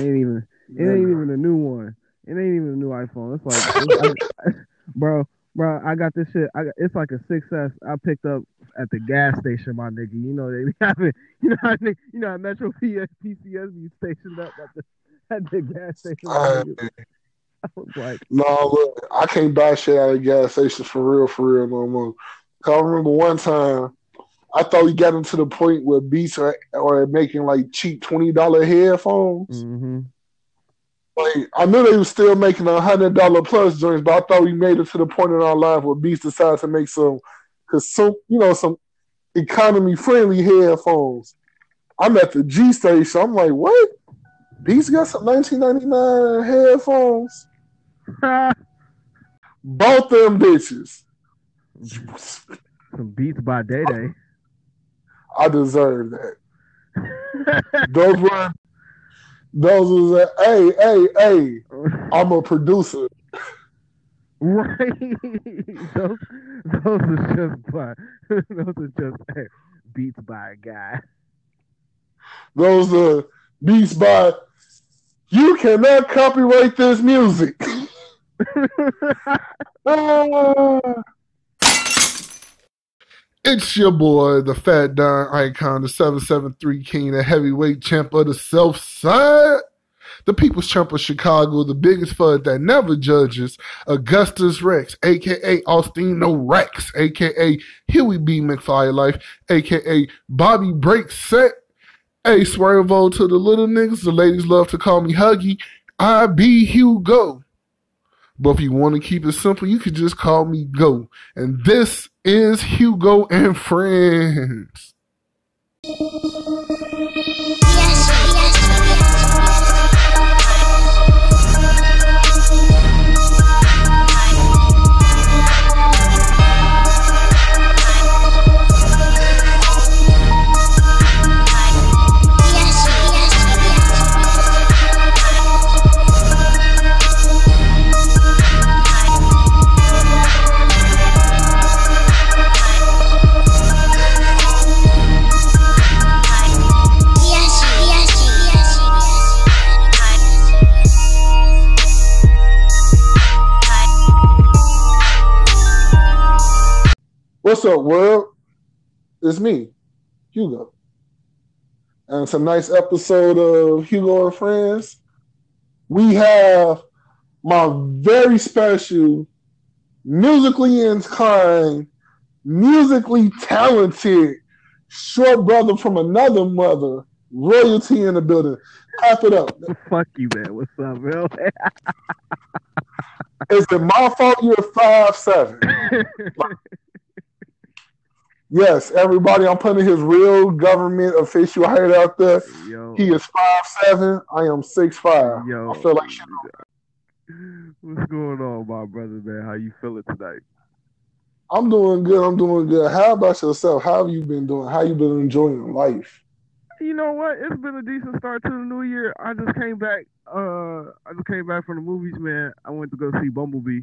ain't even it ain't even a new one. It ain't even a new iPhone. It's like, it's, I, bro, bro, I got this shit. I got, it's like a 6S I picked up at the gas station, my nigga. You know they have it. You know, I think you know, Metro PS, PCS be stationed up at the at the gas station. Uh, I was like, no, look, I can't buy shit out of gas stations for real, for real no more. Cause I remember one time, I thought we got into the point where Beats are, are making like cheap twenty dollar headphones. mm-hmm. Like I knew they were still making a hundred dollar plus joints, but I thought we made it to the point in our life where Beats decided to make some, cause some you know some economy friendly headphones. I'm at the G station. I'm like, what? Beats got some 1999 headphones. Both them bitches. some beats by Day Day. I deserve that. those were those was a hey, hey, hey. I'm a producer. Right. those those are just by those are just hey, beats by a guy. Those are beats by you cannot copyright this music. Ah. It's your boy, the Fat Don Icon, the 773 King, the heavyweight champ of the South Side, the People's Champ of Chicago, the biggest fud that never judges, Augustus Rex, aka Austino Rex, aka Huey B. McFly Life, aka Bobby Break Set. Hey, Swervo to the little niggas, the ladies love to call me Huggy. I be Hugo. But if you want to keep it simple, you could just call me Go. And this is Hugo and Friends. It's me, Hugo. And it's a nice episode of Hugo and Friends. We have my very special, musically inclined, musically talented short brother from another mother, royalty in the building. Clap it up. Fuck you, man. What's up, man? Is it my fault you're five seven? Yes, everybody, I'm putting his real government official height out there. Yo, He is five seven. I am six five. yo. I feel like shit. What's going on, my brother, man? How you feeling tonight? I'm doing good. I'm doing good. How about yourself? How have you been doing? How you been enjoying life? You know what? It's been a decent start to the new year. I just came back. Uh, I just came back from the movies, man. I went to go see Bumblebee.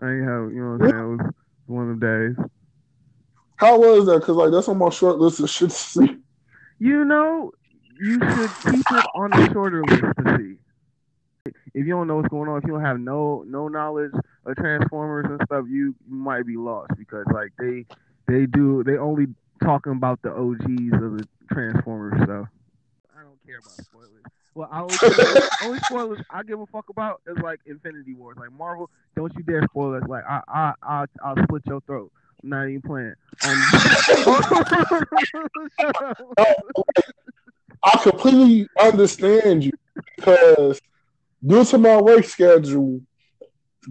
I ain't have, you know what I'm saying? It was one of them days. How was that? Because like that's on my short list of shit to see. You know, you should keep it on the shorter list to see. If you don't know what's going on, if you don't have no no knowledge of Transformers and stuff, you, you might be lost because like they they do they only talking about the OGs of the Transformers stuff. I don't care about spoilers. Well, I only, only spoilers I give a fuck about is like Infinity Wars. Like Marvel, don't you dare spoil us. Like I I I I'll split your throat. I'm not even playing. Um, I completely understand you because due to my work schedule,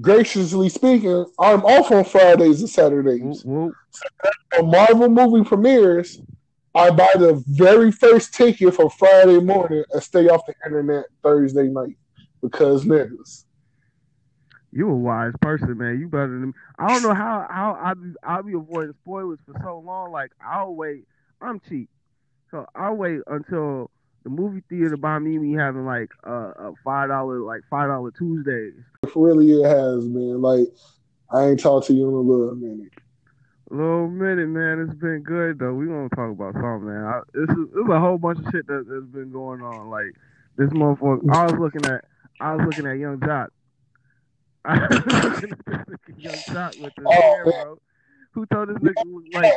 graciously speaking, I'm off on Fridays and Saturdays. Whoop, whoop. When Marvel movie premieres, I buy the very first ticket for Friday morning and stay off the internet Thursday night because niggas. You a wise person, man. You better than me. I don't know how how I be I'll be avoiding spoilers for so long. Like I'll wait. I'm cheap, so I'll wait until the movie theater by me me having like a, a five dollar like five dollar Tuesdays. Really, it has been like I ain't talked to you in a little minute. Little minute, man. It's been good though. We gonna talk about something, man. I, this is there's a whole bunch of shit that, that's been going on. Like This motherfucker. I was looking at. I was looking at Young Joc. I was looking at this nigga Young Joc with his Oh, hair, bro. Who told this nigga look like?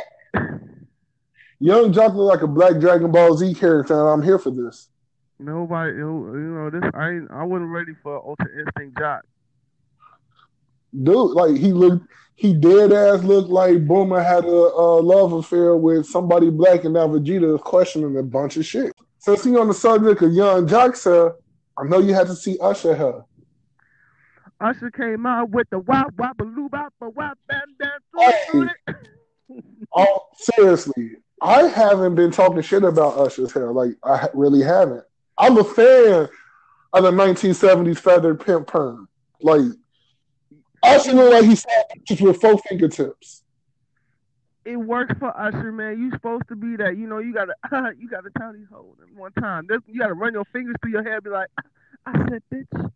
Young Joc look like a black Dragon Ball Z character, and I'm here for this. Nobody, you know, this. I ain't, I wasn't ready for Ultra Instinct Joc. Dude, like he looked, he dead ass looked like Bulma had a, a love affair with somebody black, and now Vegeta is questioning a bunch of shit. Since he on the subject of Young Joc's hair, I know you had to see Usher hair. Usher came out with the wop wop a loo bop a wop bam bam. Hey. Oh, seriously, I haven't been talking shit about Usher's hair. Like I really haven't. I'm a fan of the 1970s feathered pimp perm. Like Usher look like he he's just with four fingertips. It works for Usher, man. You supposed to be that. You know, you gotta, you gotta tell these hoes one time. This, you gotta run your fingers through your hair, and be like, I said, bitch,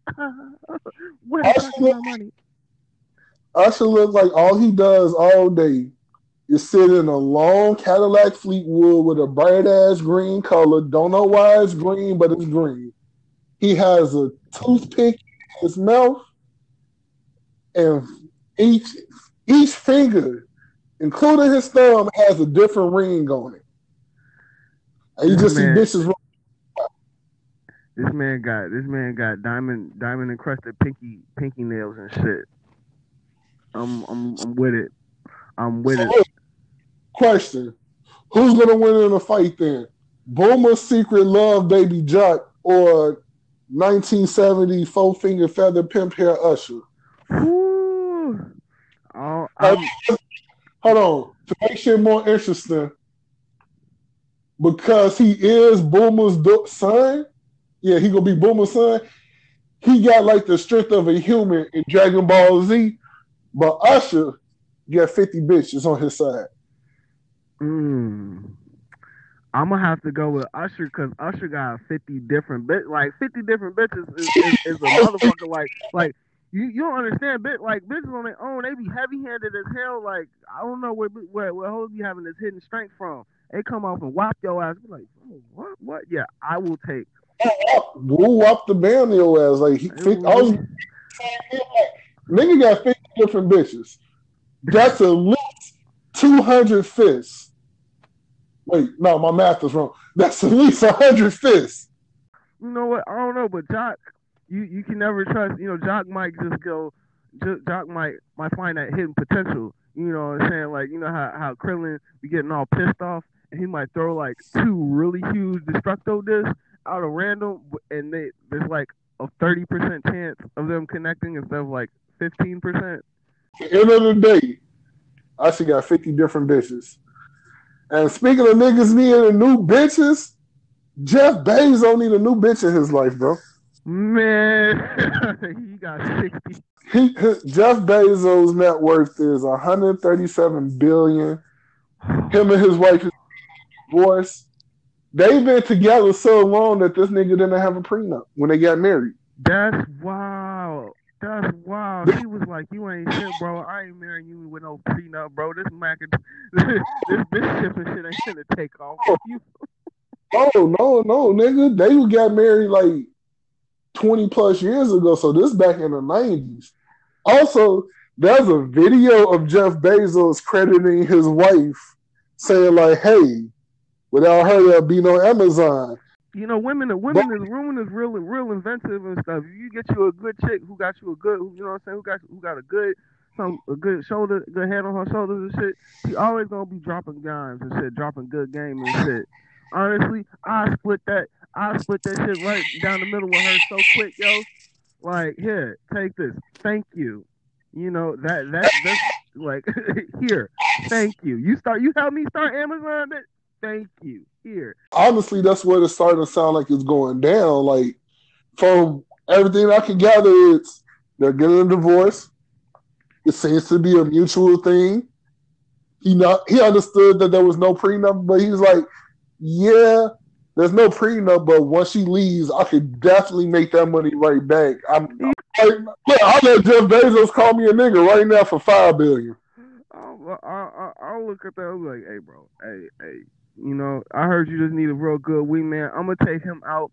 where's Usher my look- money? Usher look like all he does all day is sit in a long Cadillac Fleetwood with a bright ass green color. Don't know why it's green, but it's green. He has a toothpick in his mouth, and each each finger, including his thumb, has a different ring on it. And you just see Man. bitches. This man got, this man got diamond, diamond encrusted pinky, pinky nails and shit. I'm, I'm, I'm with it. I'm with So it. question: Who's gonna win in a fight then? Bulma's secret love, baby Joc, or 1970 four finger feather pimp hair Usher? Oh, I'm, Hold on, to make shit more interesting, because he is Bulma's son. Yeah, he gonna be Bulma's son. He got like the strength of a human in Dragon Ball Z, but Usher got 50 bitches on his side. Mm. I'm gonna have to go with Usher because Usher got 50 different bit, like 50 different bitches is, is, is a motherfucker. Like, like you, you don't understand bit like bitches on their own. They be heavy handed as hell. Like I don't know where where where hoes be having this hidden strength from. They come off and whop your ass. Be like, oh, what, what? Yeah, I will take. Woo up the band your ass. Like he, I was oh, nigga got 50 different bitches. That's at least 200 fists. Wait, no, my math is wrong. That's at least 100 fists. You know what? I don't know, but Joc, you you can never trust. You know, Joc might just go. Joc might might find that hidden potential. You know what I'm saying? Like, you know how how Krillin be getting all pissed off, and he might throw like two really huge destructo discs out of random, and they there's like a thirty percent chance of them connecting instead of like fifteen percent. End of the day, I actually got 50 different bitches. And speaking of niggas needing new bitches, Jeff Bezos need a new bitch in his life, bro. Man, he got sixty. He, Jeff Bezos' net worth is 137 billion. Him and his wife is divorced. They've been together so long that this nigga didn't have a prenup when they got married. That's wow. That's wild. He was like, "You ain't shit, bro. I ain't marrying you with no prenup, bro. This Mac, this this shipping shit ain't gonna take off. Oh. You, Oh no, no, nigga. They got married like 20 plus years ago, so this back in the 90s. Also, there's a video of Jeff Bezos crediting his wife, saying like, "Hey, without her, there'd be no Amazon." you know, women, women is women is real, real inventive and stuff. If you get you a good chick who got you a good, you know what I'm saying, who got who got a good, some a good shoulder, good head on her shoulders and shit, she always gonna be dropping dimes and shit, dropping good game and shit. Honestly, I split that, I split that shit right down the middle with her so quick, yo. Like, here, take this. Thank you. You know that that that's like here. Thank you. You start. You help me start Amazon. Bitch. Thank you. Here. Honestly, that's what it's starting to sound like it's going down. Like from everything I can gather, it's they're getting a divorce. It seems to be a mutual thing. He not he understood that there was no prenup, but he was like, "Yeah, there's no prenup, but once she leaves, I could definitely make that money right back." I'm like, look, I'll let Jeff Bezos call me a nigga right now for five billion. Oh, I'll, I'll, I'll look at that. I'm like, hey, bro. Hey, hey. You know, I heard you just need a real good wingman. I'm gonna take him out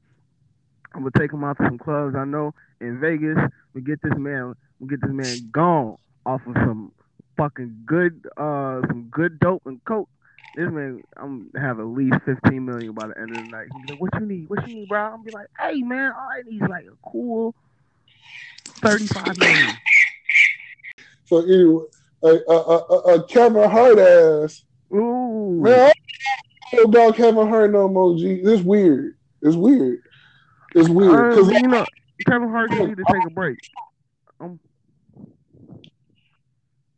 I'm gonna take him out to some clubs. I know in Vegas, we get this man, we get this man gone off of some fucking good, uh, some good dope and coke. This man, I'm gonna have at least 15 million by the end of the night. He's like, "What you need? What you need, bro?" I'm gonna be like, "Hey, man, all I need is like a cool 35 million." So anyway, a, a, a, a Kevin Hart ass. Ooh, Man, Know about Kevin Hart no more. G. It's weird. It's weird. It's weird. Uh, 'Cause you know, Kevin Hart need to take a break.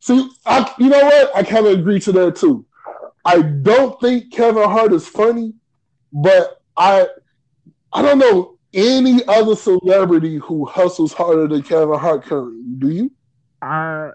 See, I, you know what? I kind of agree to that too. I don't think Kevin Hart is funny, but I, I don't know any other celebrity who hustles harder than Kevin Hart currently. Do you? I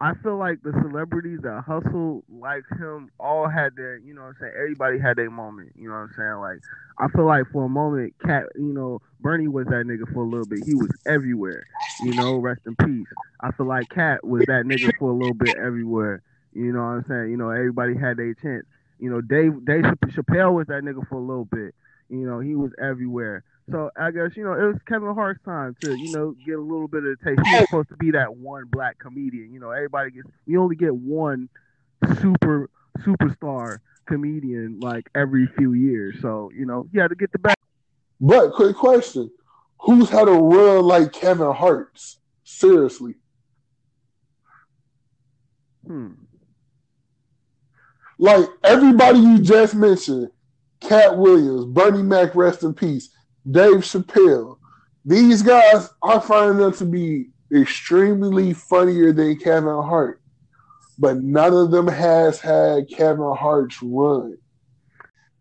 I feel like the celebrities that hustle like him all had their, you know what I'm saying, everybody had their moment, you know what I'm saying? Like I feel like for a moment Katt, you know, Bernie was that nigga for a little bit. He was everywhere. You know, rest in peace. I feel like Katt was that nigga for a little bit everywhere. You know what I'm saying? You know, everybody had their chance. You know, Dave Dave Chappelle was that nigga for a little bit. You know, he was everywhere. So I guess you know it was Kevin Hart's time to you know get a little bit of the taste. He was supposed to be that one black comedian. You know, everybody gets you only get one super superstar comedian like every few years. So you know he had to get the back. But quick question: Who's had a run like Kevin Hart's? Seriously, Hmm. like everybody you just mentioned, Katt Williams, Bernie Mac, rest in peace, Dave Chappelle. These guys, I find them to be extremely funnier than Kevin Hart, but none of them has had Kevin Hart's run.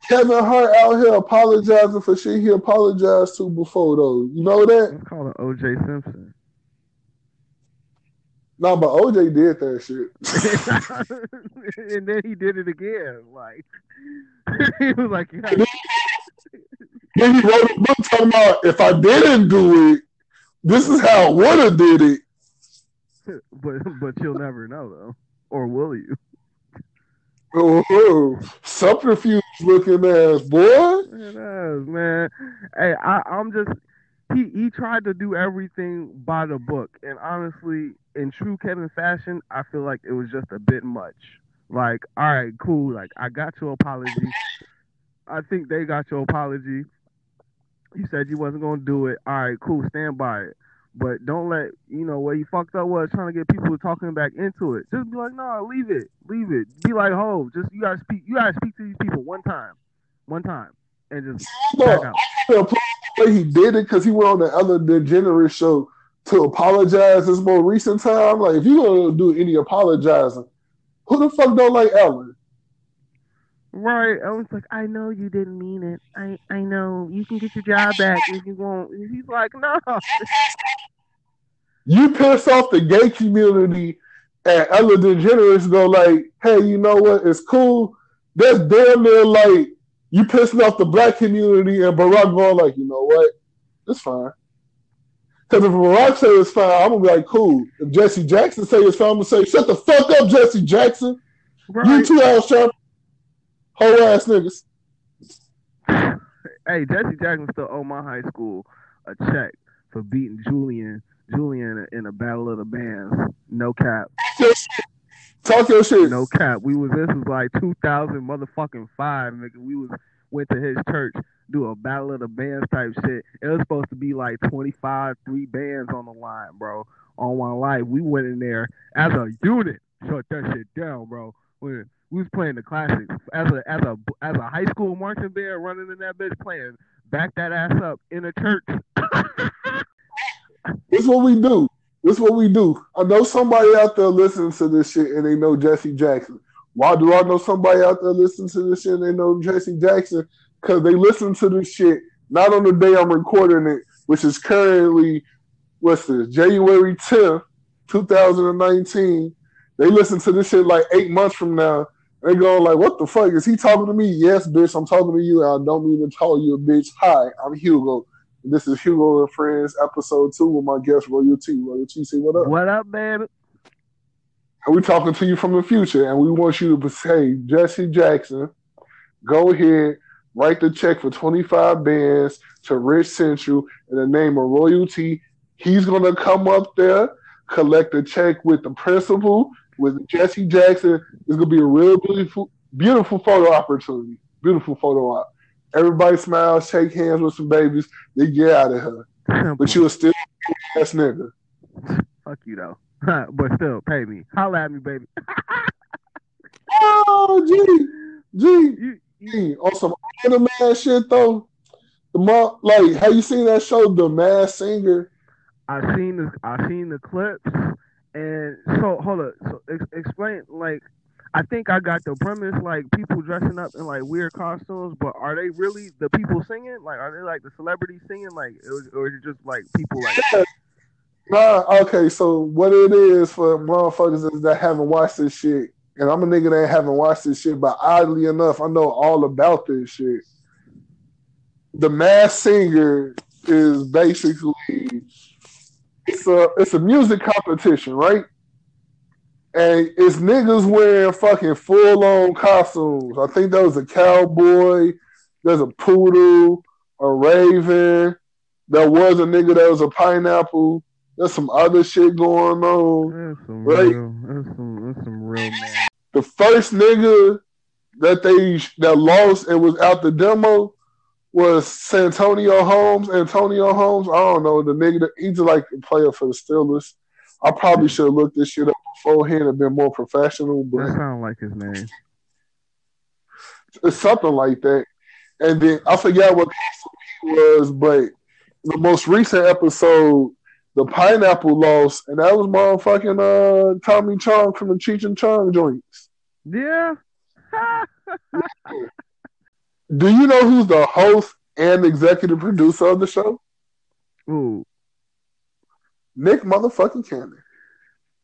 Kevin Hart out here apologizing for shit he apologized to before, though. You know that? Let's call it O.J. Simpson. No, but OJ did that shit. and then he did it again. Like he was like, yeah. Then he wrote a book talking about if I didn't do it, this is how I would have did it. but but you'll never know though, or will you? Oh, oh subterfuge looking ass boy. It is, man. Hey, I, I'm just he he tried to do everything by the book, and honestly, in true Kevin fashion, I feel like it was just a bit much. Like, all right, cool. Like, I got your apology. I think they got your apology. You said you wasn't gonna do it. All right, cool. Stand by it. But don't let you know where you fucked up was trying to get people talking back into it. Just be like, no, leave it, leave it. Be like, ho, just you gotta speak. You gotta speak to these people one time, one time, and just back out. Way he did it because he went on the other DeGeneres show to apologize this more recent time. Like, if you gonna do any apologizing, who the fuck don't like Ellen? Right. I was like, I know you didn't mean it. I, I know. You can get your job back if you want. And he's like, no. You piss off the gay community, and Ellen DeGeneres go like, "Hey, you know what? It's cool." That's damn near like you pissing off the black community, and Barack going like, "You know what? It's fine." Because if Barack say it's fine, I'm gonna be like, "Cool." If Jesse Jackson say it's fine, I'm gonna say, "Shut the fuck up, Jesse Jackson." You Right. two ass sharp, whole ass niggas. Hey, Jesse Jackson still owe my high school a check for beating Julian Julian in a battle of the bands. No cap. Talk your shit. No cap. We was this was like 2000 motherfucking five, nigga. We was went to his church do a battle of the bands type shit. It was supposed to be like 25, three bands on the line, bro. On one life, we went in there as a unit, shut that shit down, bro. We was playing the classics as a as a as a high school marching band running in that bitch playing. Back that ass up in a church. This is what we do. This is what we do. I know somebody out there listening to this shit and they know Jesse Jackson. Why do I know somebody out there listening to this shit and they know Jesse Jackson? Because they listen to this shit not on the day I'm recording it, which is currently what's this, January 10th, 2019. They listen to this shit like eight months from now. They going like, what the fuck? Is he talking to me? Yes, bitch, I'm talking to you. I don't mean to call you a bitch. Hi, I'm Hugo. This is Hugo and Friends, episode two with my guest Royal T. Royal T, say what up? what up, baby? And we're talking to you from the future, and we want you to say, Jesse Jackson, go ahead, write the check for 25 bands to Rich Central in the name of royalty. He's gonna come up there, collect a check with the principal, with Jesse Jackson. It's gonna be a real beautiful, beautiful photo opportunity. Beautiful photo op. Everybody smiles, shake hands with some babies. They get out of here. But you're still a ass nigga. Fuck you though. but still, pay me. Holla at me, baby. Oh, gee, gee, You, you. On some anime shit though. The mo- like, have you seen that show, The Masked Singer? I seen the I seen the clips, and so hold up. So ex- explain like. I think I got the premise, like people dressing up in like weird costumes, but are they really the people singing? Like, are they like the celebrities singing? Like, or or is it just like people like? Nah, okay, so what it is for motherfuckers is that haven't watched this shit. And I'm a nigga that haven't watched this shit, but oddly enough, I know all about this shit. The Masked Singer is basically it's a it's a music competition, right? And it's niggas wearing fucking full on costumes. I think there was a cowboy, there's a poodle, a raven, there was a nigga that was a pineapple. There's some other shit going on. That's some Right. real. That's some. That's some real man. The first nigga that they that lost and was out the demo was Santonio Holmes. Antonio Holmes. I don't know the nigga. He's like a player for the Steelers. I probably should have looked this shit up beforehand and been more professional, That but sounds like his name. it's something like that. And then I forgot what he was, but the most recent episode, the pineapple lost, and that was motherfucking uh, Tommy Chong from the Cheech and Chong joints. Yeah. Do you know who's the host and executive producer of the show? Ooh, Nick motherfucking Cannon.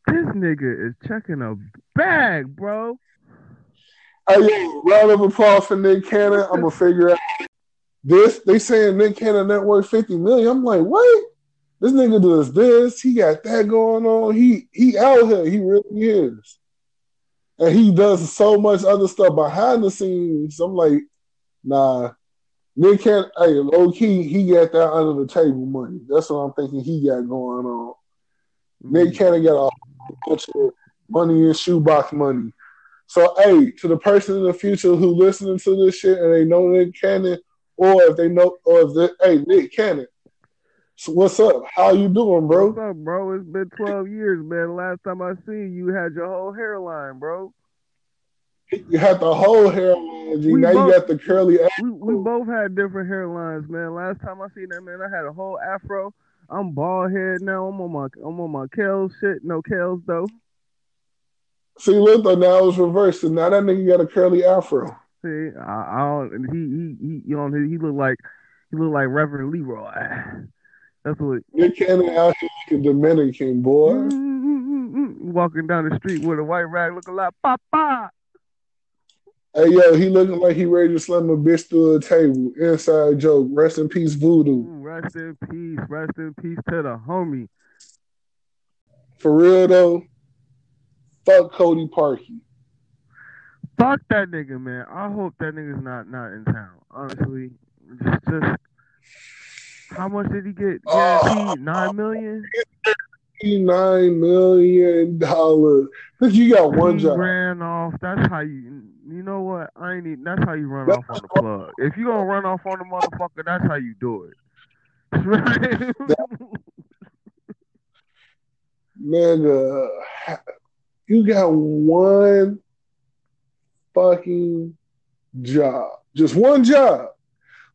this nigga is checking a bag, bro. Hey, yo, round of applause for Nick Cannon. I'm gonna figure out this. They saying Nick Cannon net worth 50 million. I'm like, what? This nigga does this. He got that going on. He he out here. He really is. And he does so much other stuff behind the scenes. I'm like, nah. Nick Cannon, hey, low key, he got that under the table money. That's what I'm thinking he got going on. Nick mm. Cannon got a whole bunch of money in shoebox money. So, hey, to the person in the future who listening to this shit and they know Nick Cannon, or if they know, or if they, hey, Nick Cannon, so what's up? How you doing, bro? What's up, bro? It's been 12 years, man. Last time I seen you, you had your whole hairline, bro. You had the whole hairline, G. We Now both- you got the curly. We we both had different hairlines, man. Last time I seen that, man, I had a whole afro. I'm bald head now. I'm on my I'm on my Kels shit. No Kels though. See, look though, now it's reversed. and now that nigga got a curly afro. See, I, I don't. He he he. You know, he look like he look like Reverend Leroy. That's what. Nick Cannon out here like a Dominican boy. Mm-hmm, mm-hmm, mm-hmm. Walking down the street with a white rag, looking like Papa. Hey yo, he looking like he ready to slam a bitch through a table. Inside joke. Rest in peace, voodoo. Ooh, Rest in peace. Rest in peace to the homie. For real though, fuck Cody Parkey. Fuck that nigga, man. I hope that nigga's not not in town. Honestly, just, just how much did he get? Guaranteed oh. nine million. Nine million dollars. Cause you got one job. ran off. That's how you. You know what? I ain't. Even, that's how you run off on the plug. If you gonna run off on the motherfucker, that's how you do it. Right? Nigga, you got one fucking job. Just one job.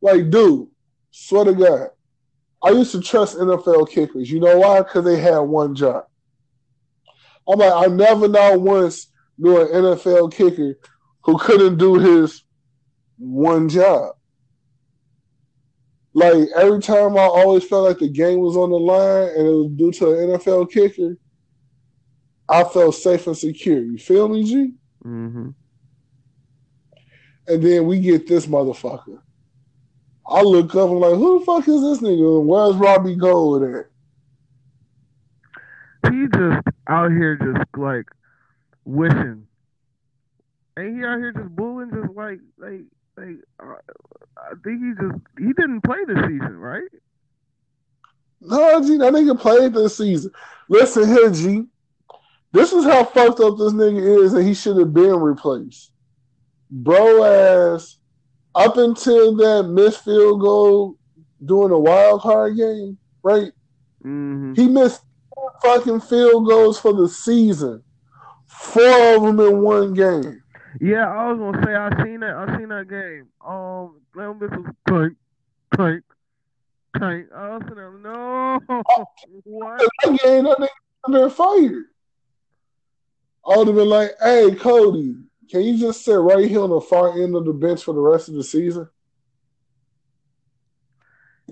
Like, dude, swear to God. I used to trust NFL kickers. You know why? Because they had one job. I'm like, I never not once knew an NFL kicker who couldn't do his one job. Like every time I always felt like the game was on the line and it was due to an NFL kicker, I felt safe and secure. You feel me, G? mm-hmm. And then we get this motherfucker. I look up and like, who the fuck is this nigga? Where's Robbie Gould at? He just out here, just like wishing. Ain't he out here just bullying, just like like Like, uh, I think he just he didn't play this season, right? No, G, that nigga played this season. Listen here, G. This is how fucked up this nigga is, and he should have been replaced. Bro ass up until that missed field goal during a wild card game, right? Mm-hmm. He missed four fucking field goals for the season. Four of them in one game. Yeah, I was gonna say I seen that. I seen that game. Um, Glenn Mitchell clank, clank, clank. I was sitting there, no, what? That game, that nigga been fired. I would have been like, "Hey, Cody, can you just sit right here on the far end of the bench for the rest of the season?"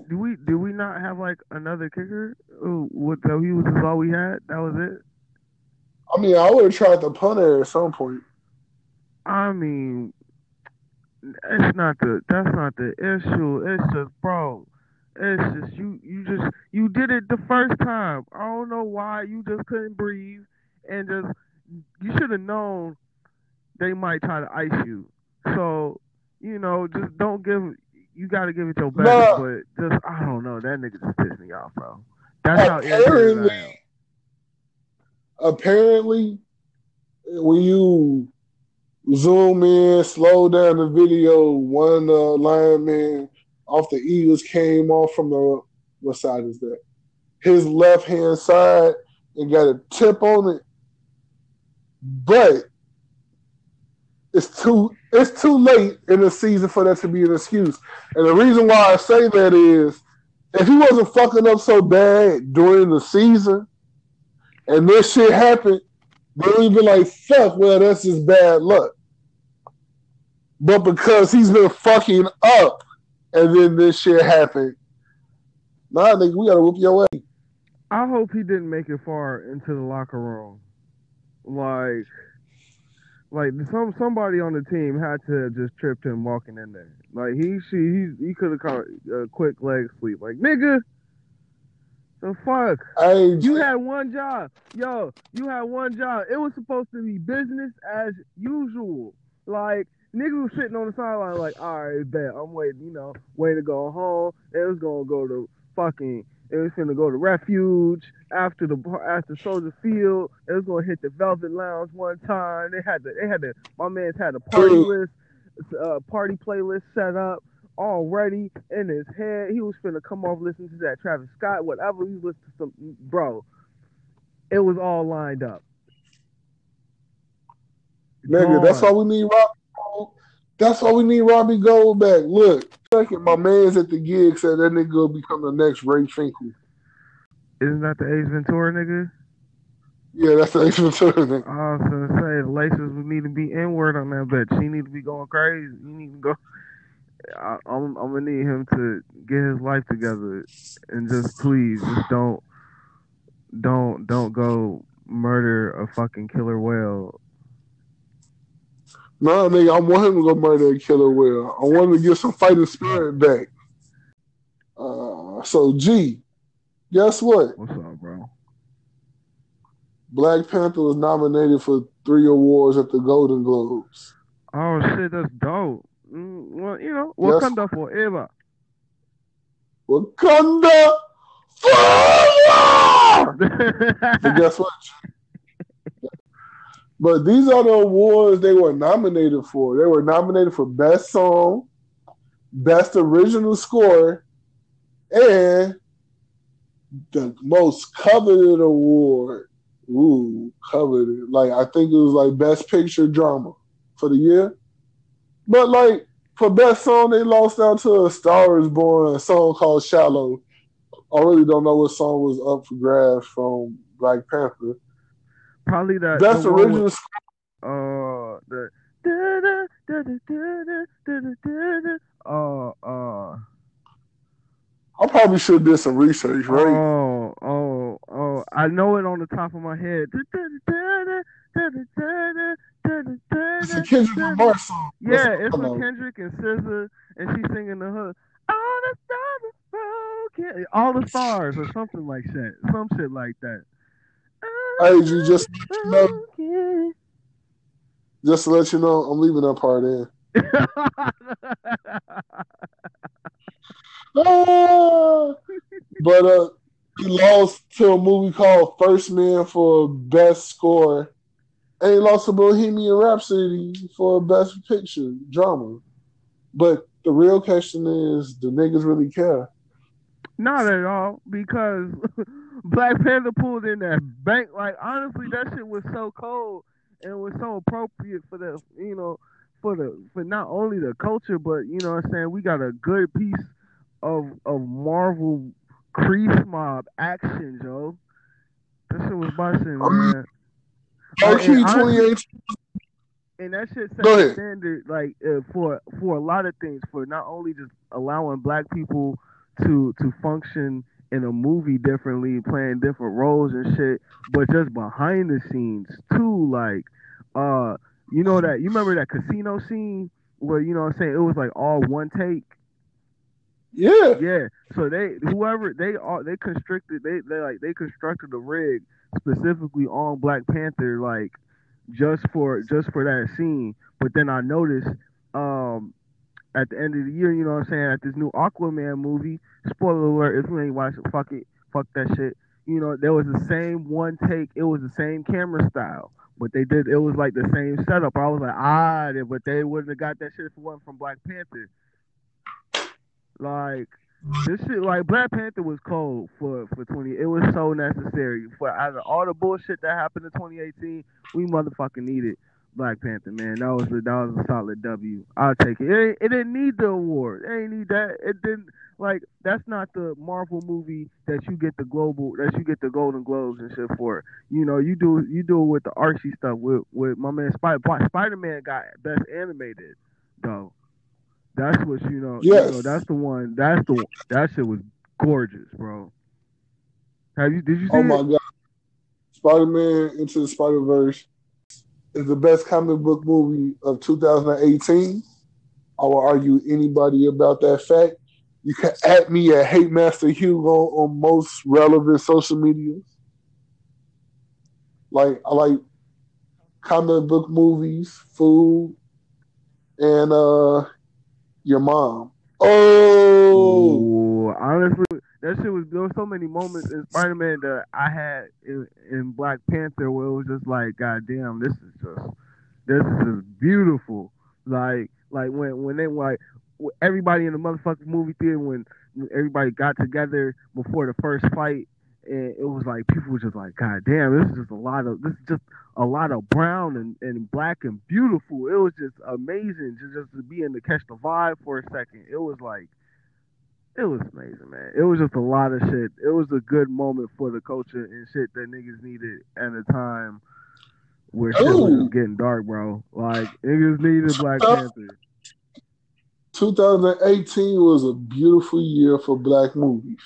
Do we do we not have like another kicker? Oh, what? So he was all we had. That was it. I mean, I would have tried the punter at some point. I mean, it's not the that's not the issue. It's just, bro. It's just you. You just you did it the first time. I don't know why you just couldn't breathe and just you should have known they might try to ice you. So you know, just don't give. You got to give it your best, Nah. but just I don't know. That nigga just pissed me off, bro. That's how irritated I am. Apparently, apparently, when you zoom in, slow down the video, one uh, lineman off the Eagles came off from the what side is that? His left hand side and got a tip on it, but it's too it's too late in the season for that to be an excuse. And the reason why I say that is if he wasn't fucking up so bad during the season and this shit happened, they would be like, fuck, well, that's just bad luck. But because he's been fucking up and then this shit happened, nah, nigga, we gotta whoop your ass. I hope he didn't make it far into the locker room. Like, like some somebody on the team had to just tripped him walking in there. Like he she he he could have caught a quick leg sweep. Like nigga, the fuck. Hey, You had one job, yo. You had one job. It was supposed to be business as usual. Like niggas was sitting on the sideline, like, all right, bet I'm waiting. You know, waiting to go home. It was gonna go to fucking. It was gonna go to refuge after the after Soldier Field. It was gonna hit the Velvet Lounge one time. They had the they had the my man's had a party list, uh, party playlist set up already in his head. He was finna come off listening to that Travis Scott, whatever. He listened to some bro. It was all lined up. Nigga, that's why we need Gould. That's why we need Robbie Gould back. Look, second, my man's at the gig said that nigga will become the next Ray Finkle. Isn't that the Ace Ventura nigga? Yeah, that's the Ace Ventura nigga. I was gonna say the laces would need to be inward on that bitch. She need to be going crazy. You need to go. I, I'm I'm gonna need him to get his life together and just please just don't don't don't go murder a fucking killer whale. Nah, nigga, I want him to go murder a killer whale. I want him to get some fighting spirit back. Uh, so, G, guess what? What's up, bro? Black Panther was nominated for three awards at the Golden Globes. Oh shit, that's dope. Mm, well, you know, Yes. Wakanda forever. Wakanda forever! So guess what? But these are the awards they were nominated for. They were nominated for Best Song, Best Original Score, and the most coveted award. Ooh, coveted. Like I think it was like Best Picture Drama for the year. But like for Best Song, they lost out to a Star is Born, a song called Shallow. I really don't know what song was up for grabs from Black Panther. Probably that. that's the original. With, uh, the uh, uh, I probably should do some research, right? Oh, oh, oh! I know it on the top of my head. It's a Kendrick Lamar song. Yeah, it's with. Kendrick and SZA, and she's singing the hook. All the stars. All the stars, or something like that. Some shit like that. Hey, G, just let you know, just to let you know, I'm leaving that part in. Ah, but uh, he lost to a movie called First Man for best score, and he lost to Bohemian Rhapsody for best picture drama. But the real question is, do niggas really care? Not at all, because Black Panther pulled in that bank. Like honestly, that shit was so cold and it was so appropriate for the you know for the for not only the culture, but you know what I'm saying we got a good piece of of Marvel crease mob action, Joe. That shit was busting, man. And 28. and that shit set the standard like uh, for for a lot of things for not only just allowing black people to to function in a movie differently playing different roles and shit but just behind the scenes too like uh you know that you remember that casino scene where you know what I'm saying it was like all one take Yeah. yeah. So they whoever they are they constricted they they like they constructed the rig specifically on Black Panther like just for just for that scene. But then I noticed um at the end of the year, you know what I'm saying, at this new Aquaman movie, spoiler alert, if you ain't watched it, fuck it, fuck that shit. You know, there was the same one take, it was the same camera style. But they did it was like the same setup. I was like, ah, but they wouldn't have got that shit if it wasn't from Black Panther. Like this shit, like Black Panther was cold for for twenty. It was so necessary for out of all the bullshit that happened in 2018. We motherfucking needed Black Panther, man. That was a, that was a solid W. I'll take it. It, ain't- it didn't need the award. It ain't need that. It didn't like that's not the Marvel movie that you get the global that you get the Golden Globes and shit for. You know, you do you do it with the Archie stuff with with my man Spider Spider Man got best animated though. That's what you know. Yes. You know, that's the one. That's the that shit was gorgeous, bro. Have you? Did you see Oh it? my god. Spider Man Into the Spider Verse is the best comic book movie of 2018. I will argue anybody about that fact. You can at me at Hate Master Hugo on most relevant social medias. Like I like comic book movies, food, and uh your mom. Oh Ooh, honestly, that shit was there were so many moments in Spider Man that I had in, in Black Panther where it was just like, God damn, this is just this is just beautiful. Like like when when they like everybody in the motherfucking movie theater when everybody got together before the first fight and it was like people were just like, God damn, this is just a lot of this is just a lot of brown and, and black and beautiful. It was just amazing just, just to be in to catch the vibe for a second. It was like it was amazing, man. It was just a lot of shit. It was a good moment for the culture and shit that niggas needed at a time where shit was Ooh. getting dark, bro. Like niggas needed Black. Panther. 2018 was a beautiful year for black movies.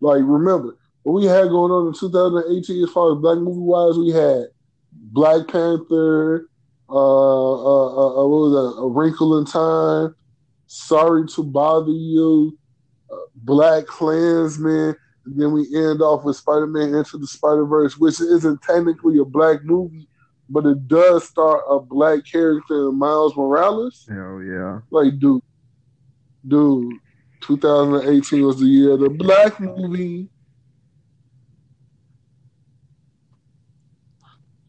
Like, remember, what we had going on in 2018 as far as black movie wise, we had Black Panther, uh, uh, uh, uh, what was that? A Wrinkle in Time, Sorry to Bother You, Black Klansman, and then we end off with Spider Man Into the Spider Verse, which isn't technically a black movie, but it does start a black character in Miles Morales. Hell yeah. Like, dude, dude, 2018 was the year of the black movie.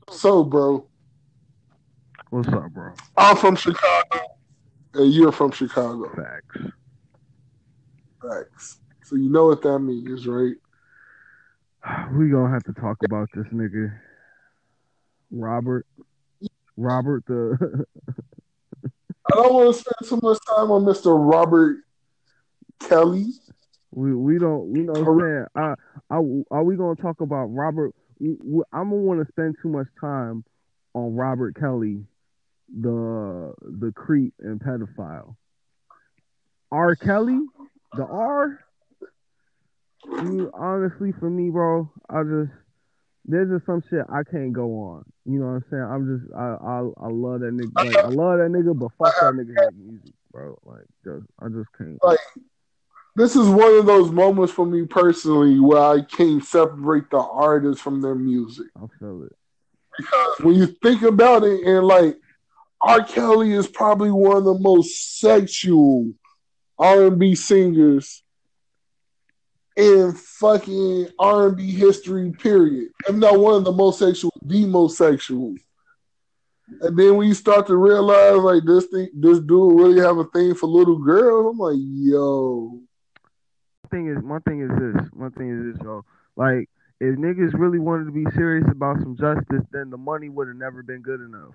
So, bro, What's up, bro? I'm from Chicago, and you're from Chicago. Facts. Facts. So you know what that means, right? We gonna have to talk about this nigga, Robert. Robert the I don't want to spend too much time on Mr. Robert Kelly. we we don't we know what I'm saying. I, I, are we gonna talk about Robert? we- we- I'm gonna want to spend too much time on Robert Kelly, the the creep and pedophile. R. Kelly, the R. You, honestly, for me, bro, I just there's just some shit I can't go on. You know what I'm saying? I'm just I I, I love that nigga. Like I love that nigga, but fuck that nigga music, bro. Like just I just can't. Like this is one of those moments for me personally where I can't separate the artist from their music. I feel it. Because when you think about it and like R. Kelly is probably one of the most sexual R and B singers in fucking R and B history. Period. I'm not one of the most sexual, the most sexual. And then when you start to realize like this thing, this dude really have a thing for little girls, I'm like, yo. Thing is, my thing is this. My thing is this, yo. Like, if niggas really wanted to be serious about some justice, then the money would have never been good enough.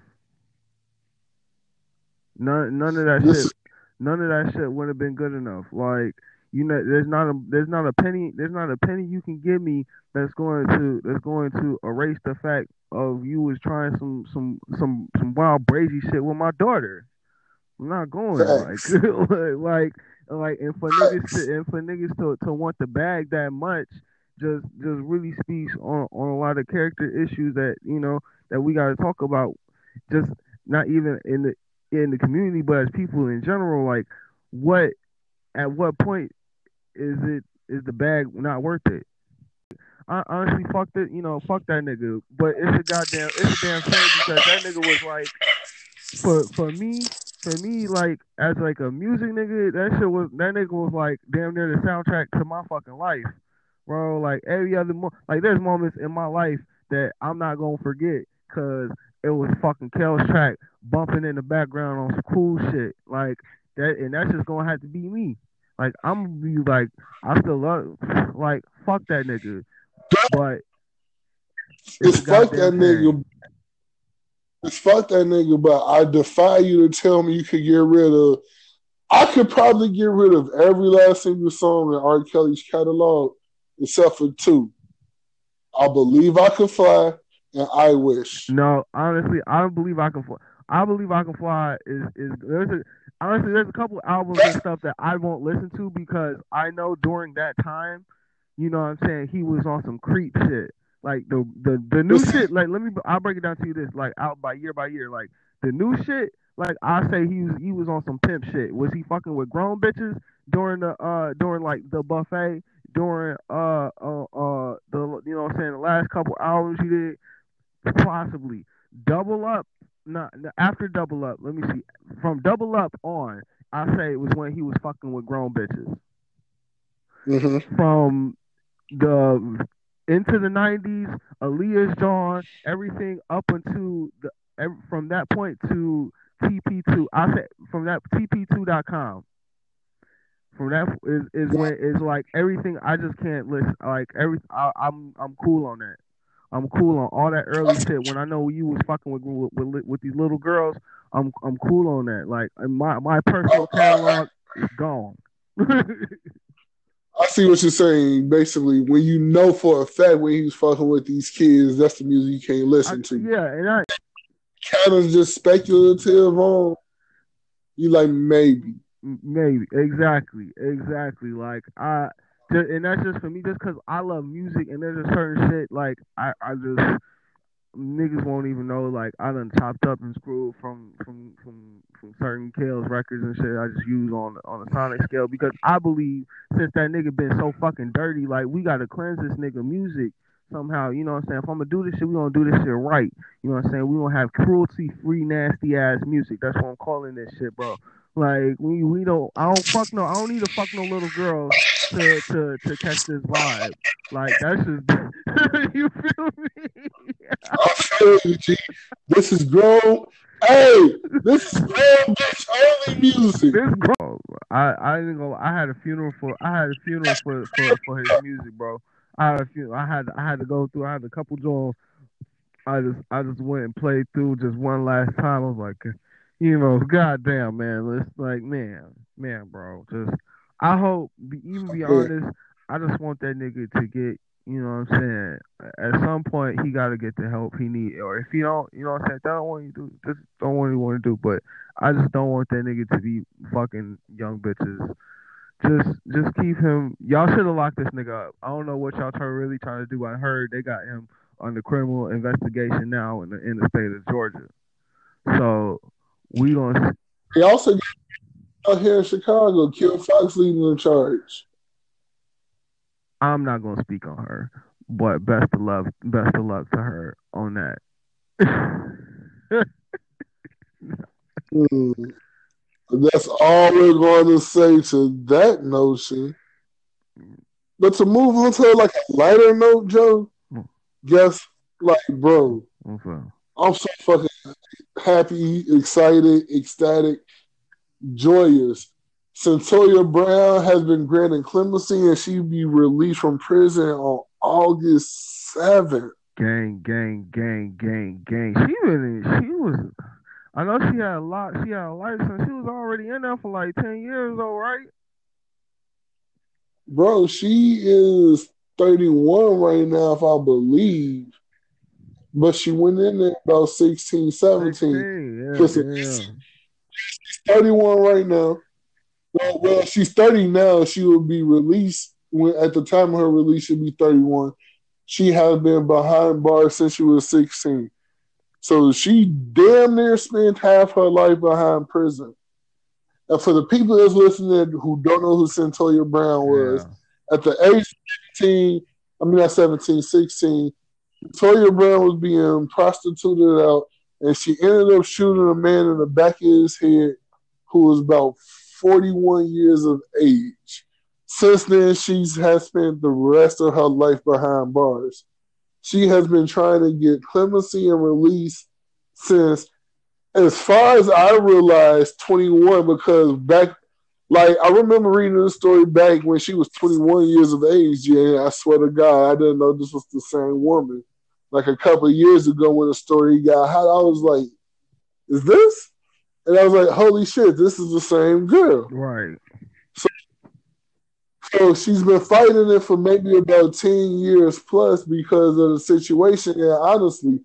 None, none of that This- shit. None of that shit would have been good enough. Like, you know, there's not a, there's not a penny, there's not a penny you can give me that's going to, that's going to erase the fact of you was trying some, some, some, some wild brazy shit with my daughter. I'm not going like, like, like, and for niggas to, and for niggas to, to want the bag that much, just, just really speaks on, on a lot of character issues that you know that we got to talk about. Just not even in the in the community, but as people in general, like what at what point is it is the bag not worth it? I honestly fucked it, you know, fuck that nigga. But it's a goddamn it's a damn shame because that nigga was like for for me for me like as like a music nigga, that shit was that nigga was like damn near the soundtrack to my fucking life. Bro, like every other mo- like there's moments in my life that I'm not gonna forget cause it was fucking Kel's track bumping in the background on some cool shit. Like that and that's just gonna have to be me. Like I'm gonna be like I still love like fuck that nigga. But It's fuck that goddamn nigga. It's fuck that nigga, but I defy you to tell me you could get rid of. I could probably get rid of every last single song in R. Kelly's catalog except for two. I believe I could fly and I wish. No, honestly, I don't believe I can fly. I believe I can fly is is there's a honestly there's a couple albums and stuff that I won't listen to because I know during that time, you know what I'm saying, he was on some creep shit. Like the the the new shit, like let me I'll break it down to you this, like out by year by year. Like the new shit, like I say he was he was on some pimp shit. Was he fucking with grown bitches during the uh during like the buffet, during uh uh uh the you know what I'm saying, the last couple albums he did? Possibly. Double up not after double up, let me see. From double up on, I say it was when he was fucking with grown bitches. Mm-hmm. From the into the nineties, Aaliyah's John, everything up until the ev- from that point to TP two. I say from that TP2.com. From that is is when is like everything. I just can't listen. Like every I, I'm I'm cool on that. I'm cool on all that early shit. When I know you was fucking with with, with, with these little girls, I'm I'm cool on that. Like my my personal catalog is gone. I see what you're saying. Basically, when you know for a fact when he was fucking with these kids, that's the music you can't I, listen to. yeah, and I Kind of just speculative on. You like maybe. maybe exactly exactly like I. And that's just for me, just because I love music, and there's a certain shit like I, I just niggas won't even know like I done chopped up and screwed from from from from certain Kale's records and shit. I just use on on a sonic scale because I believe since that nigga been so fucking dirty, like we gotta cleanse this nigga music somehow. You know what I'm saying? If I'm gonna do this shit, we gonna do this shit right. You know what I'm saying? We gonna have cruelty free, nasty ass music. That's what I'm calling this shit, bro. Like we we don't I don't fuck no I don't need to fuck no little girls to to to catch this vibe. Like that's just you feel me? I feel you, G. This is grown. Hey, this is grown bitch only music. This bro, I I didn't go. I had a funeral for I had a funeral for for, for his music, bro. I had a funeral. I had I had to go through. I had a couple joints. I just I just went and played through just one last time. I was like, you know, goddamn man, it's like man, man, bro. Just I hope even be honest. I just want that nigga to get. You know what I'm saying? At some point, he got to get the help he need, or if he don't, you know what I'm saying? That don't want you to do, just don't want you want to do. But I just don't want that nigga to be fucking young bitches. Just just keep him. Y'all should have locked this nigga up. I don't know what y'all try, really trying to do. I heard they got him under criminal investigation now in the in the state of Georgia. So we gonna They also out here in Chicago, Kim Foxx leading the charge. I'm not gonna speak on her, but best of love, best of luck to her on that. Mm. That's all we're going to say to that notion. But to move on to like a lighter note, Joe, guess like, bro, Okay. I'm so fucking happy, excited, ecstatic, joyous. Cyntoia Brown has been granted clemency and she be released from prison on August 7th. Gang, gang, gang, gang, gang. She really, she was. I know she had a lot. She had a license. She was already in there for like ten years, though, right? Bro, she is 31 right now, if I believe. But she went in there about 16, 17. 16, yeah, yeah. 31 right now. Well, well, she's 30 now. She will be released when at the time of her release, she'll be 31. She has been behind bars since she was 16. So she damn near spent half her life behind prison. And for the people that's listening who don't know who Cyntoia Brown was, Yeah. at the age of 17, I mean not 17, 16, Toya Brown was being prostituted out and she ended up shooting a man in the back of his head who was about 41 years of age. Since then, she has spent the rest of her life behind bars. She has been trying to get clemency and release since, as far as I realized, 21, because back like I remember reading the story back when she was 21 years of age. Yeah, I swear to God, I didn't know this was the same woman. Like a couple years ago, when the story got hot, I was like, "Is this?" And I was like, "Holy shit, this is the same girl." Right. So so she's been fighting it for maybe about 10 years plus because of the situation. And honestly,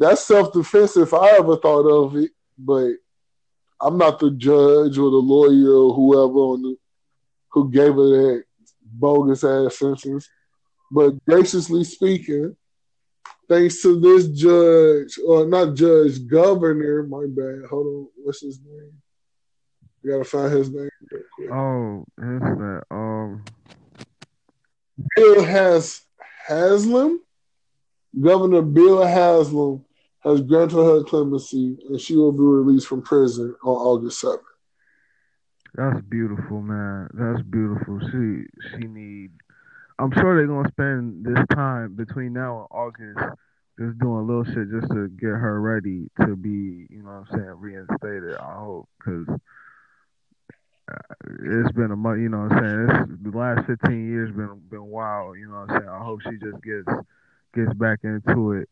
that's self defense if I ever thought of it. But I'm not the judge or the lawyer or whoever on the, who gave her that bogus ass sentence. But graciously speaking, thanks to this judge, or not judge, governor, my bad. Hold on, what's his name? We gotta find his name real quick. Oh, it's that. Um. Bill has Haslam, Governor Bill Haslam has granted her clemency, and she will be released from prison on August seventh. That's beautiful, man. That's beautiful. She she need. I'm sure they're gonna spend this time between now and August just doing a little shit just to get her ready to be, you know, what I'm saying, reinstated. I hope because uh, it's been a month. You know, what I'm saying it's, the last 15 years been been wild. You know, what I'm saying I hope she just gets gets back into it.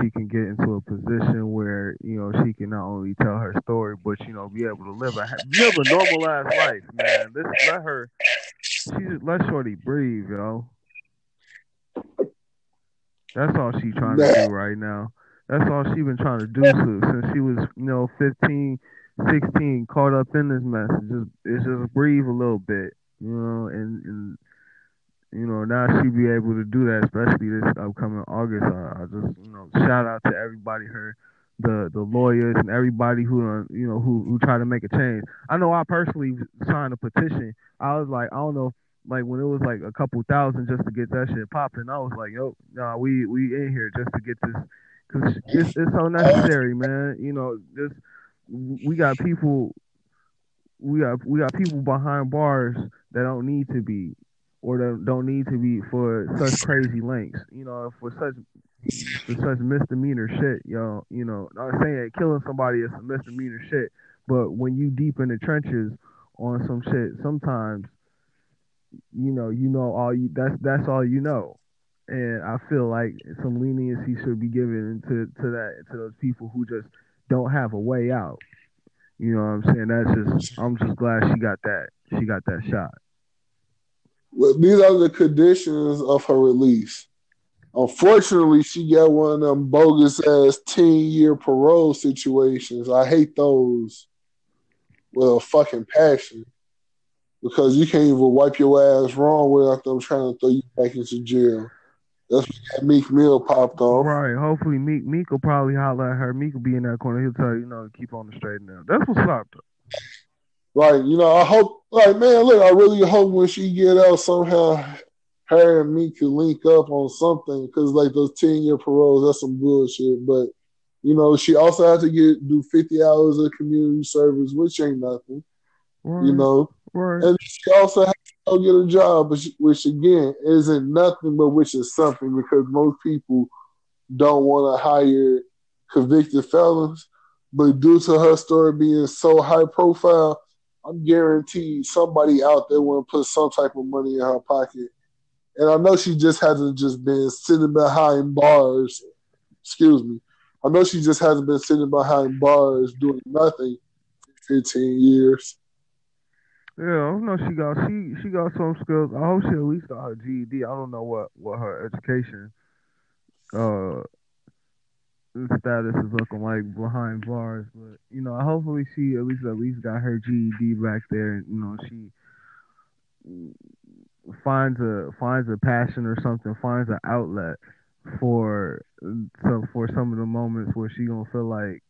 She can get into a position where you know she can not only tell her story, but you know be able to live a ha- live a normal ass life, man. This let her, let Shorty breathe, yo. That's all she trying to do right now. That's all she been trying to do since she was, you know, 15, 16, caught up in this mess. Just, it's just breathe a little bit, you know, and, and you know, now she be able to do that, especially this upcoming August. I, I just, you know, shout out to everybody, her, the the lawyers and everybody who, uh, you know, who who try to make a change. I know I personally signed a petition. I was like, I don't know, like when it was like a couple thousand just to get that shit popping. I was like, yo, nah, we we in here just to get this, cause it's it's so necessary, man. You know, this we got people, we got we got people behind bars that don't need to be or that don't need to be for such crazy lengths. You know, for such for such misdemeanor shit, y'all. You know, I'm saying killing somebody is a misdemeanor shit, but when you deep in the trenches on some shit, sometimes you know, you know all you that's that's all you know. And I feel like some leniency should be given to to that to those people who just don't have a way out. You know what I'm saying? That's just I'm just glad she got that she got that shot. Well, these are the conditions of her release. Unfortunately, she got one of them bogus ass 10 year parole situations. I hate those with a fucking passion because you can't even wipe your ass wrong without them trying to throw you back into jail. That's what that Meek Mill popped off. Right. Hopefully Meek Meek will probably holler at her. Meek will be in that corner. He'll tell you, you know, to keep on the straight narrow. That's what's up. Like, you know, I hope, like, man, look, I really hope when she get out somehow her and me can link up on something because, like, those 10 year paroles, that's some bullshit. But You know, she also had to get do 50 hours of community service, which ain't nothing. You know, and she also had to go get a job, which, which again isn't nothing, but which is something because most people don't want to hire convicted felons. But due to her story being so high profile, I'm guaranteed somebody out there want to put some type of money in her pocket. And I know she just hasn't just been sitting behind bars. Excuse me. I know she just hasn't been sitting behind bars doing nothing for 15 years. Yeah, I know she got she she got some skills. I hope she at least got her GED. I don't know what what her education uh status is looking like behind bars, but you know, hopefully she at least at least got her GED back there, you know, she finds a finds a passion or something, finds an outlet for so for some of the moments where she gonna feel like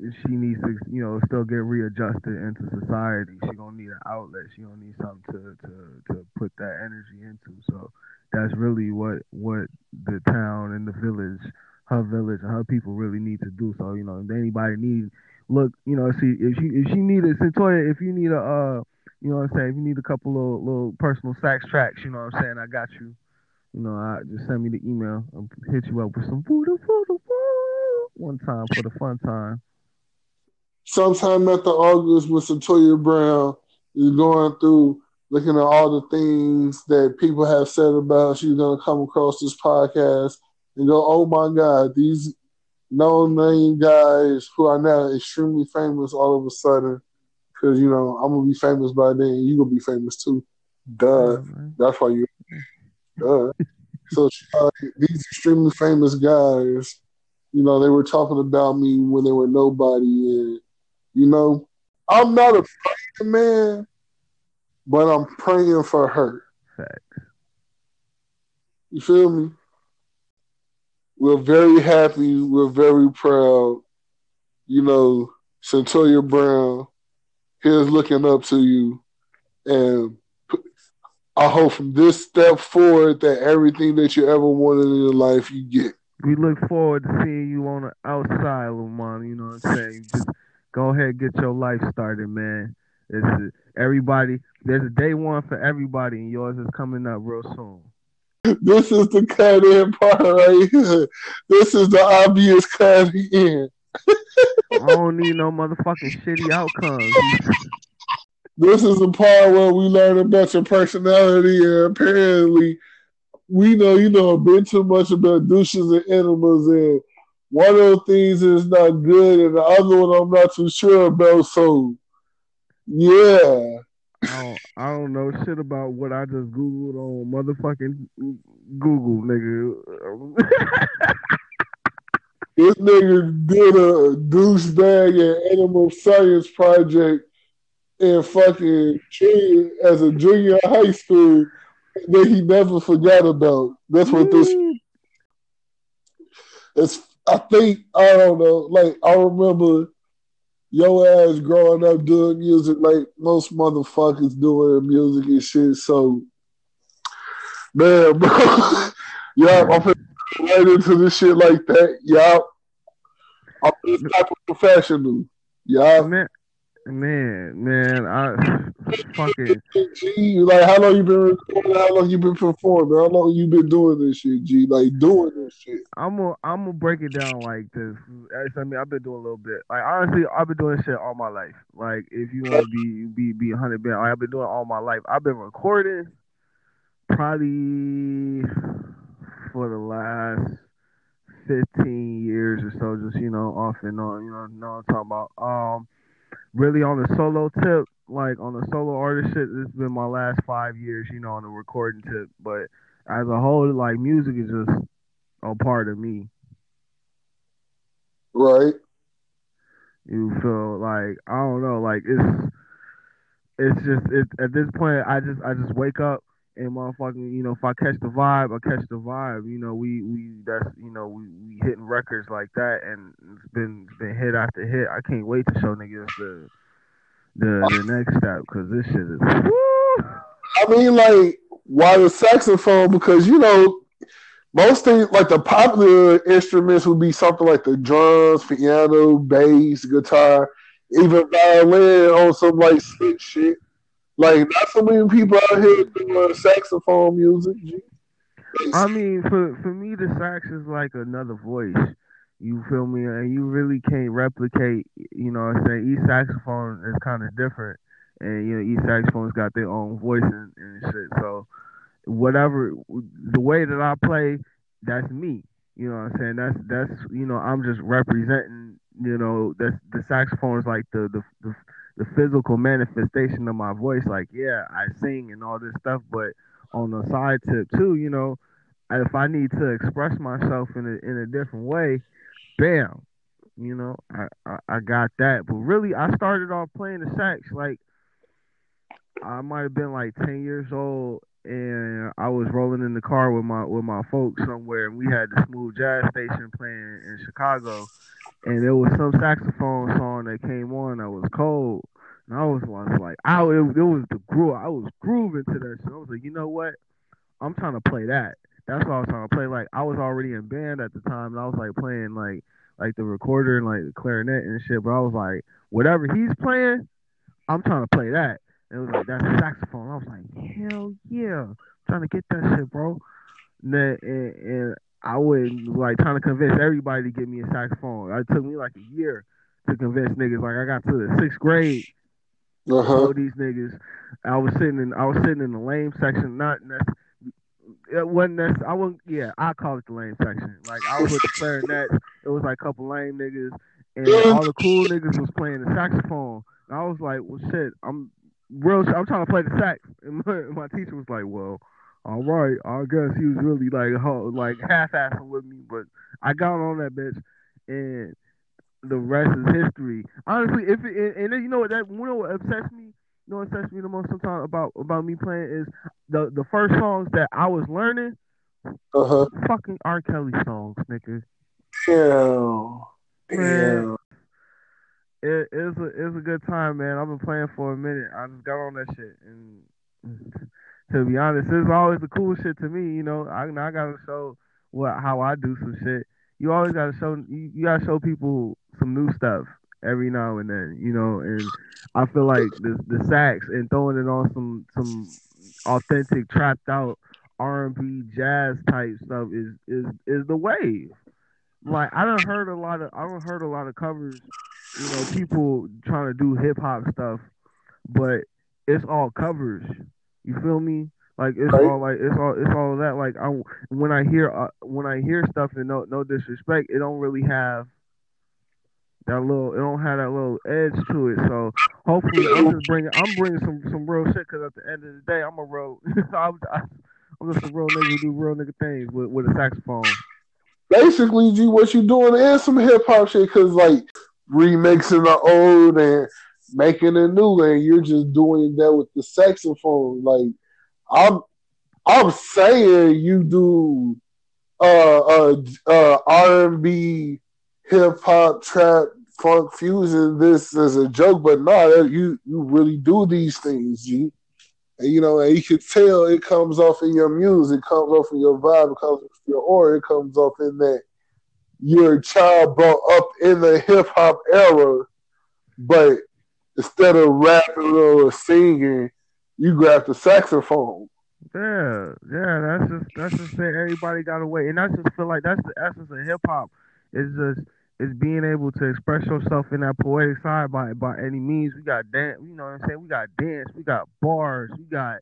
she needs to, you know, still get readjusted into society. She gonna need an outlet. She gonna need something to to to put that energy into. So that's really what what the town and the village her village and her people really need to do. So you know, if anybody need look, you know, see if she if she need a Cyntoia, if you need a uh, you know what I'm saying, if you need a couple of little personal sax tracks, you know what I'm saying, I got you. You know, I just send me the email. I'll hit you up with some one time for the fun time. Sometime after August with Cyntoia Brown is going through looking at all the things that people have said about she's gonna come across this podcast and go, oh my God, these no name guys who are now extremely famous all of a sudden, because you know I'm gonna be famous by then, you gonna be famous too. Duh, that's why you. Duh. so uh, these extremely famous guys, you know, they were talking about me when they were nobody, and you know, I'm not a praying man, but I'm praying for her. You feel me? we're very happy. We're very proud. You know, Cyntoia Brown, here's looking up to you. And I hope from this step forward that everything that you ever wanted in your life, you get. We look forward to seeing you on the outside, Lamont. You know what I'm saying? Just go ahead get your life started, man. It's everybody. There's a day one for everybody, and yours is coming up real soon. This is the cut in part right here. This is the obvious cut in. I don't need no motherfucking shitty outcomes. This is the part where we learn about your personality, and apparently, we know you know a bit too much about douches and animals, and one of the things is not good, and the other one I'm not too sure about. So, yeah. I don't, I don't know shit about what I just googled on motherfucking Google, nigga. this nigga did a douchebag and animal science project in fucking as a junior high school that he never forgot about. That's what this. Mm. It's. I think I don't know. Like I remember your ass growing up doing music like most motherfuckers doing music and shit. So, man, bro, yeah, I'm right into this shit like that. Yeah, I'm this type of professional. Yeah, man, man, man, I fucking G. Like, how long you been recording? How long you been performing? How long you been doing this shit, G? Like, doing this shit. I'm gonna, I'm gonna break it down like this. I mean, I've been doing a little bit. Like, honestly, I've been doing shit all my life. Like, if you want to be, be, be 100 bit, like, I've been doing all my life. I've been recording probably for the last 15 years or so, just you know, off and on. You know, know what I'm talking about. Um, really on the solo tip, like on the solo artist shit, this has been my last five years, you know, on the recording tip. But as a whole, like music is just a part of me. Right. You feel like I don't know, like it's it's just it at this point I just I just wake up and motherfucking, you know, if I catch the vibe, I catch the vibe. You know, we we that's you know, we, we hitting records like that and it's been been hit after hit. I can't wait to show niggas the the the next step because this shit is. I mean, like, why the saxophone? Because you know, most things like the popular instruments would be something like the drums, piano, bass, guitar, even violin on some like slick shit. Like not so many people out here doing saxophone music. I mean, for for me, the sax is like another voice. You feel me? And you really can't replicate. You know, what I'm saying each saxophone is kind of different, and you know each saxophone's got their own voice and, and shit. So whatever the way that I play, that's me. You know what I'm saying? That's that's you know I'm just representing. You know that's the saxophone is like the the the, the physical manifestation of my voice. Like yeah, I sing and all this stuff, but on the side tip too, you know, if I need to express myself in a in a different way, bam, you know, I, I, I got that. But really, I started off playing the sax like I might have been like ten years old, and I was rolling in the car with my with my folks somewhere, and we had the smooth jazz station playing in Chicago, and there was some saxophone song that came on that was cold, and I was, was like, I it, it was the groove, I was grooving to that shit. I was like, you know what, I'm trying to play that. That's what I was trying to play. Like I was already in band at the time, and I was like playing like like the recorder and like the clarinet and shit. But I was like, whatever he's playing, I'm trying to play that. And it was like that's saxophone. I was like, hell yeah, I'm trying to get that shit, bro. And, and, and I was like trying to convince everybody to give me a saxophone. It took me like a year to convince niggas. Like I got to the sixth grade. Uh-huh. these niggas, I was sitting in I was sitting in the lame section, not that it wasn't that I wasn't yeah, I call it the lame section. Like I was with the clarinet, it was like a couple lame niggas and all the cool niggas was playing the saxophone. And I was like, Well shit, I'm real I'm trying to play the sax. And my, my teacher was like, Well, all right, I guess he was really like like half assing with me, but I got on that bitch and the rest is history. Honestly, if it, and, and you know what that you know what upsets me you know what upsets me the most sometimes about about me playing is the the first songs that I was learning. Uh huh. Fucking R. Kelly songs, nigga. Damn. Damn. It, it's a it's a good time, man. I've been playing for a minute. I just got on that shit, and to be honest, it's always the cool shit to me. You know, I I gotta show what how I do some shit. You always gotta show you, you gotta show people some new stuff every now and then, you know, and I feel like the the sax and throwing it on some some authentic trapped out R and B jazz type stuff is is is the wave. Like I don't heard a lot of I don't heard a lot of covers, you know, people trying to do hip hop stuff, but it's all covers. You feel me? Like it's Right. all like it's all it's all that. Like I when I hear uh, when I hear stuff and no no disrespect, it don't really have that little it don't have that little edge to it. So hopefully I'm just bringing I'm bringing some some real shit because at the end of the day I'm a real I'm, I'm just a real nigga who do real nigga things with with a saxophone. Basically, G, what you doing is some hip hop shit, cause like remixing the old and making a new, and you're just doing that with the saxophone. Like I'm, I'm saying you do uh uh uh R and B, hip hop, trap, funk fusion. This as a joke, but no, you you really do these things, G. And you know, and you can tell it comes off in your music, comes off in your vibe, it comes off your aura, it comes off in that you're a child brought up in the hip hop era, but instead of rapping or singing, you grab the saxophone. Yeah, yeah, that's just that's just saying everybody got wait, and I just feel like that's the essence of hip hop. Is just is being able to express yourself in that poetic side by by any means. We got dance, you know what I'm saying? We got dance, we got bars, we got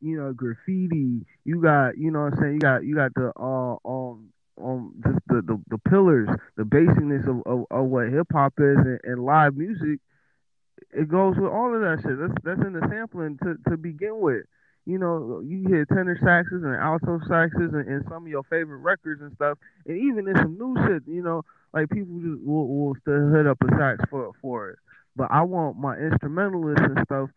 you know graffiti, you got you know what I'm saying? You got you got the uh um um just the the, the pillars, the basiness of, of, of what hip hop is and, and live music. It goes with all of that shit. That's that's in the sampling to to begin with you know, you hear tenor saxes and alto saxes and, and some of your favorite records and stuff, and even in some new shit, you know, like people just will, will still hit up a sax for for it. But I want my instrumentalists and stuff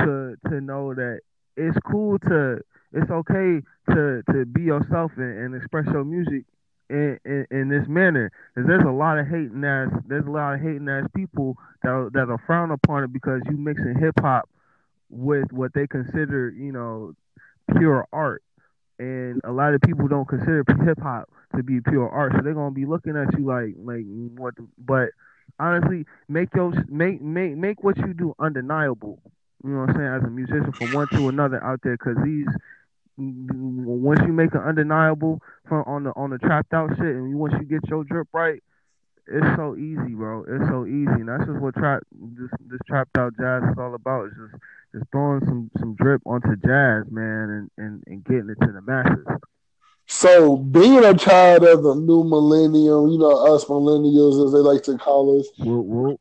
to to know that it's cool to, it's okay to to be yourself and, and express your music in, in, in this manner. Because there's a lot of hating ass, there's a lot of hating ass people that that are frowned upon it because you mixing hip hop with what they consider, you know, pure art. and a lot of people don't consider hip hop to be pure art, so they're gonna be looking at you like like what. The, but honestly, make your make make make what you do undeniable. You know what I'm saying? As a musician, from one to another out there, because these once you make it undeniable from on the on the trapped out shit, and once you get your drip right, it's so easy, bro. It's so easy, and that's just what trap this this trapped out jazz is all about. It's just just throwing some some drip onto jazz, man, and and, and getting it to the masses. So, being a child of the new millennium, you know, us millennials, as they like to call us, whoop,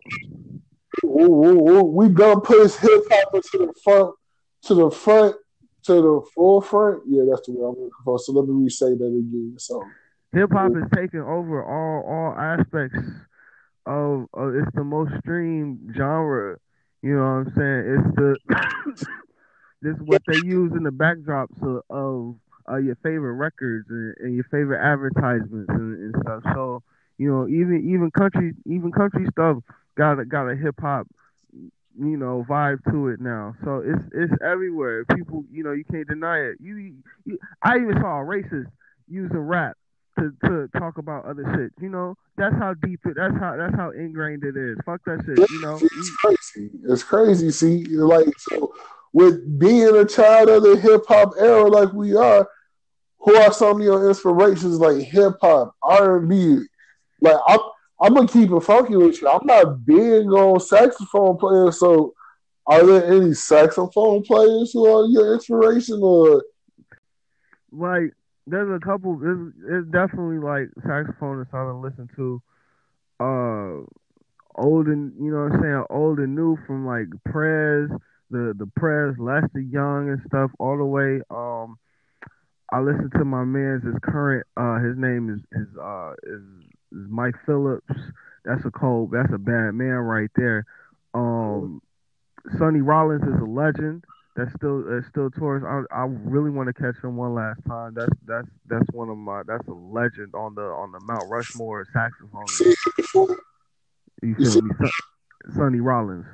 whoop. we gonna push hip hop to the front, to the front, to the forefront. Yeah, that's the way I'm looking for. So let me re-say that again. So, hip hop is taking over all all aspects of, of it's the most streamed genre. You know what I'm saying? It's the this is what they use in the backdrops of, of uh, your favorite records and, and, your favorite advertisements and, and, stuff. So you know, even even country even country stuff got a, got a hip hop you know vibe to it now. So it's it's everywhere. People, you know, you can't deny it. You, you I even saw a racist using rap to, to talk about other shit. You know, that's how deep it. That's how that's how ingrained it is. Fuck that shit. You know, it's crazy. It's crazy. See, like so with being a child of the hip hop era like we are, who are some of your inspirations like hip hop, R and B? Like I'm, I'm gonna keep it funky with you. I'm not big on saxophone players, so are there any saxophone players who are your inspiration or? Like, there's a couple. There's, it's definitely like saxophonists I listen to. Uh, old and you know what I'm saying, old and new from like Prez the the prayers, Lester Young and stuff, all the way. Um, I listen to my man's his current. Uh, his name is is uh is Mike Phillips. That's a cold. That's a bad man right there. Um, Sonny Rollins is a legend. That's still that's still tours. I I really want to catch him one last time. That's that's that's one of my that's a legend on the on the Mount Rushmore saxophone. You feel me? Sonny Rollins.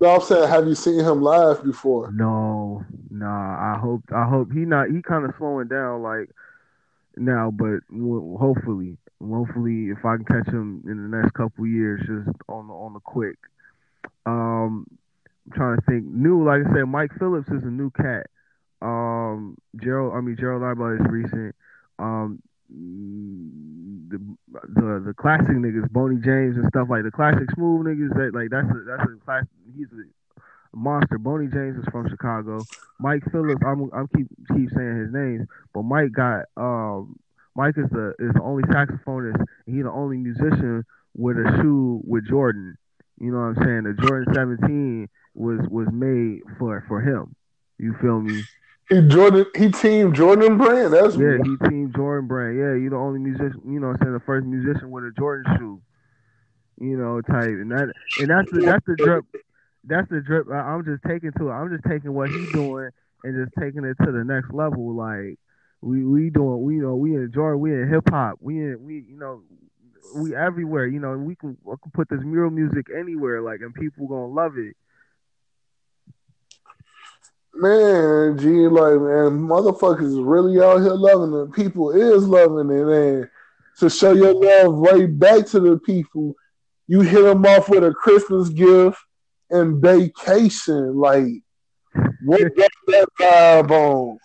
No, I'm saying, have you seen him live before? No, nah. I hope, I hope he not. He kind of slowing down like now, but hopefully, hopefully, if I can catch him in the next couple years, just on the on the quick. Um, I'm trying to think. New, like I said, Mike Phillips is a new cat. Um, Gerald, I mean Gerald Iba is recent. Um, the the the classic niggas, Boney James and stuff like the classic smooth niggas. That like that's a that's a classic. He's a monster. Boney James is from Chicago. Mike Phillips, I'm I'm keep keep saying his names, but Mike got um Mike is the is the only saxophonist. He's the only musician with a shoe with Jordan. You know what I'm saying? The Jordan 17 was was made for for him. You feel me? He Jordan. He team Jordan Brand. That's yeah. He team Jordan Brand. Yeah, you the only musician. You know, I'm saying the first musician with a Jordan shoe. You know, type and that and that's the that's the drip. That's the drip. I'm just taking to it. I'm just taking what he's doing and just taking it to the next level. Like we we doing. We you know we enjoy. We in hip hop. We in we you know we everywhere. You know we can we can put this mural music anywhere. Like and people gonna love it man, G, like, man, motherfuckers is really out here loving it. People is loving it, and to show your love right back to the people, you hit them off with a Christmas gift and vacation. Like, what that vibe on?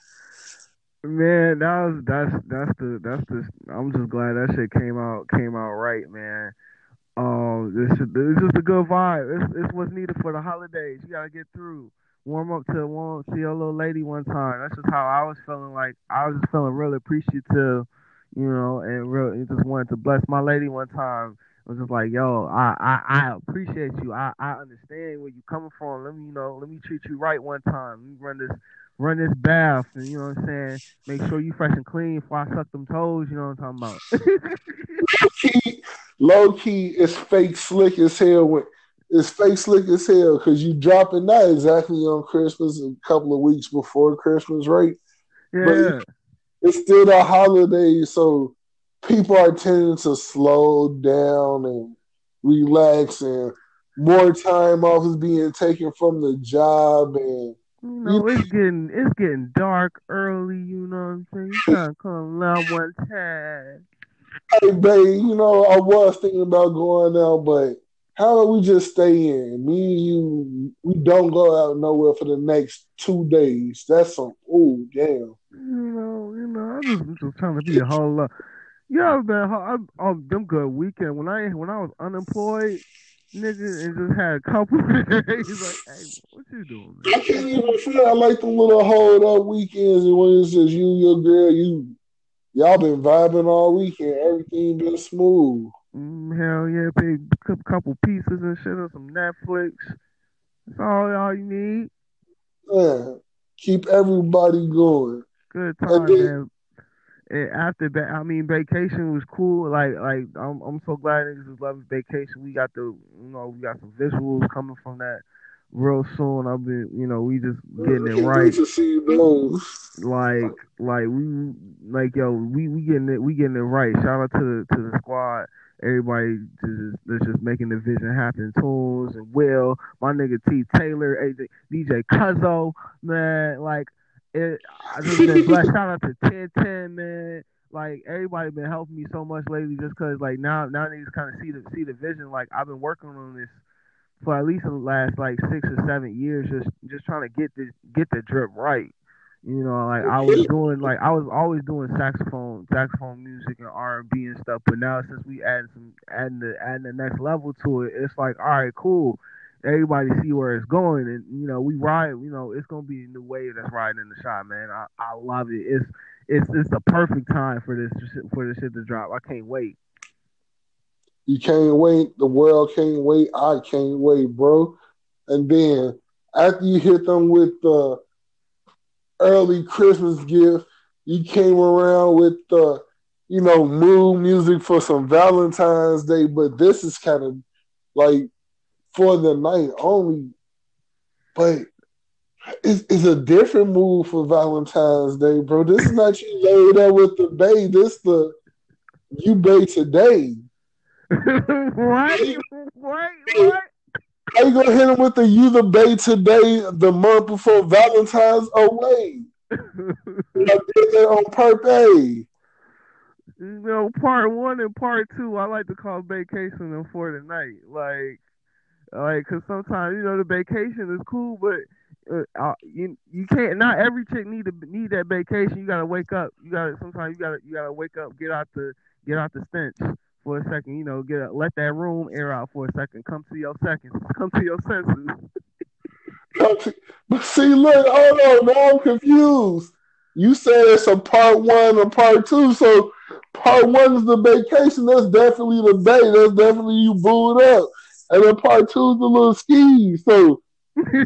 Man, that was that's that's the that's the. I'm just glad that shit came out came out right, man. Um, this this is a good vibe. It's, it's what's needed for the holidays. You gotta get through warm up to warm see a little lady one time. That's just how I was feeling. Like I was just feeling really appreciative, you know, and really just wanted to bless my lady one time. It was just like, yo, I, I, I appreciate you. I, I understand where you coming from. Let me, you know, let me treat you right one time. Let me run this, run this bath, and you know what I'm saying. Make sure you fresh and clean before I suck them toes. You know what I'm talking about. low key, low key is fake slick as hell when it's fake slick as hell because you dropping that exactly on Christmas a couple of weeks before Christmas, right? Yeah. But it's still the holiday, so people are tending to slow down and relax, and more time off is being taken from the job, and You know, it's getting it's getting dark early. You know what I'm saying? You trying to come out one time. Hey, babe, you know, I was thinking about going out, but how about we just stay in? Me and you, we don't go out nowhere for the next two days. That's some, oh, damn. You know, you know, I'm just, I'm just trying to be a whole lot. Yeah, man, I, I, them good weekend when I when I was unemployed, nigga, and just had a couple days. like, hey, what you doing? Man? I can't even feel I like the little hold up weekends and when it's just you, your girl, you, y'all been vibing all weekend. Everything been smooth. Mm, hell yeah, big couple pieces and shit on some Netflix. That's all y'all you need. Yeah, keep everybody going. Good time, then, man. And after that, I mean, vacation was cool. Like, like I'm, I'm so glad niggas is loving vacation. We got the, you know, we got some visuals coming from that real soon. I've been, you know, we just getting it right. Like, like we, like yo, we we getting it, we getting it right. Shout out to the to the squad everybody just that's just making the vision happen. Tools and Will, my nigga T Taylor, AJ, DJ Cuzzo, man, like it. I just been blessed. Shout out to Ten Ten, man. Like everybody been helping me so much lately, just cause like now now niggas kind of see the see the vision. Like I've been working on this for at least the last like six or seven years, just just trying to get this get the drip right. You know, like I was doing, like I was always doing saxophone, saxophone music and R and B and stuff. But now since we add some, adding the adding the next level to it, it's like, all right, cool. Everybody see where it's going, and you know, we ride. You know, it's gonna be a new wave that's riding in the shot, man. I, I love it. It's it's it's the perfect time for this for this shit to drop. I can't wait. You can't wait. The world can't wait. I can't wait, bro. And then after you hit them with the early Christmas gift. You came around with the, you know, mood music for some Valentine's Day, but this is kind of like for the night only. But it's, it's a different mood for Valentine's Day, bro. This is not you laid up with the bay. This the you bay today. what? What? What? How you gonna hit him with the you the bay today, the month before Valentine's away? I did that on purpose. You know, part one and part two, I like to call vacation and for the night. Like, like, cause sometimes you know the vacation is cool, but uh, uh, you you can't. Not every chick need to need that vacation. You gotta wake up. You gotta sometimes you gotta you gotta wake up, get out the get out the stench for a second, you know, get let that room air out for a second. Come to your seconds. Come to your senses. but see, look, hold on, now I'm confused. You said it's a part one and part two, so part one is the vacation. That's definitely the day. That's definitely you booed up, and then part two is the little ski. So you,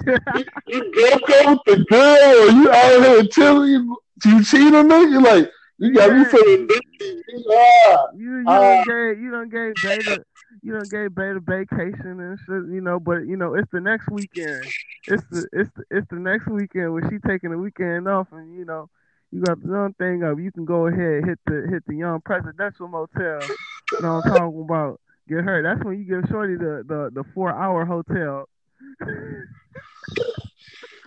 you go with the girl, you out here chilling. You cheat on me? You like you got me feeling dirty. Ah, you you uh, don't gave you don't gave Beta you don't gave Beta vacation and shit, you know, but you know, it's the next weekend. It's the it's the it's the next weekend when she taking the weekend off and you know, you got the young thing up, you can go ahead hit the hit the young presidential motel. You know what I'm talking about? Get her. That's when you give Shorty the the, the four hour hotel.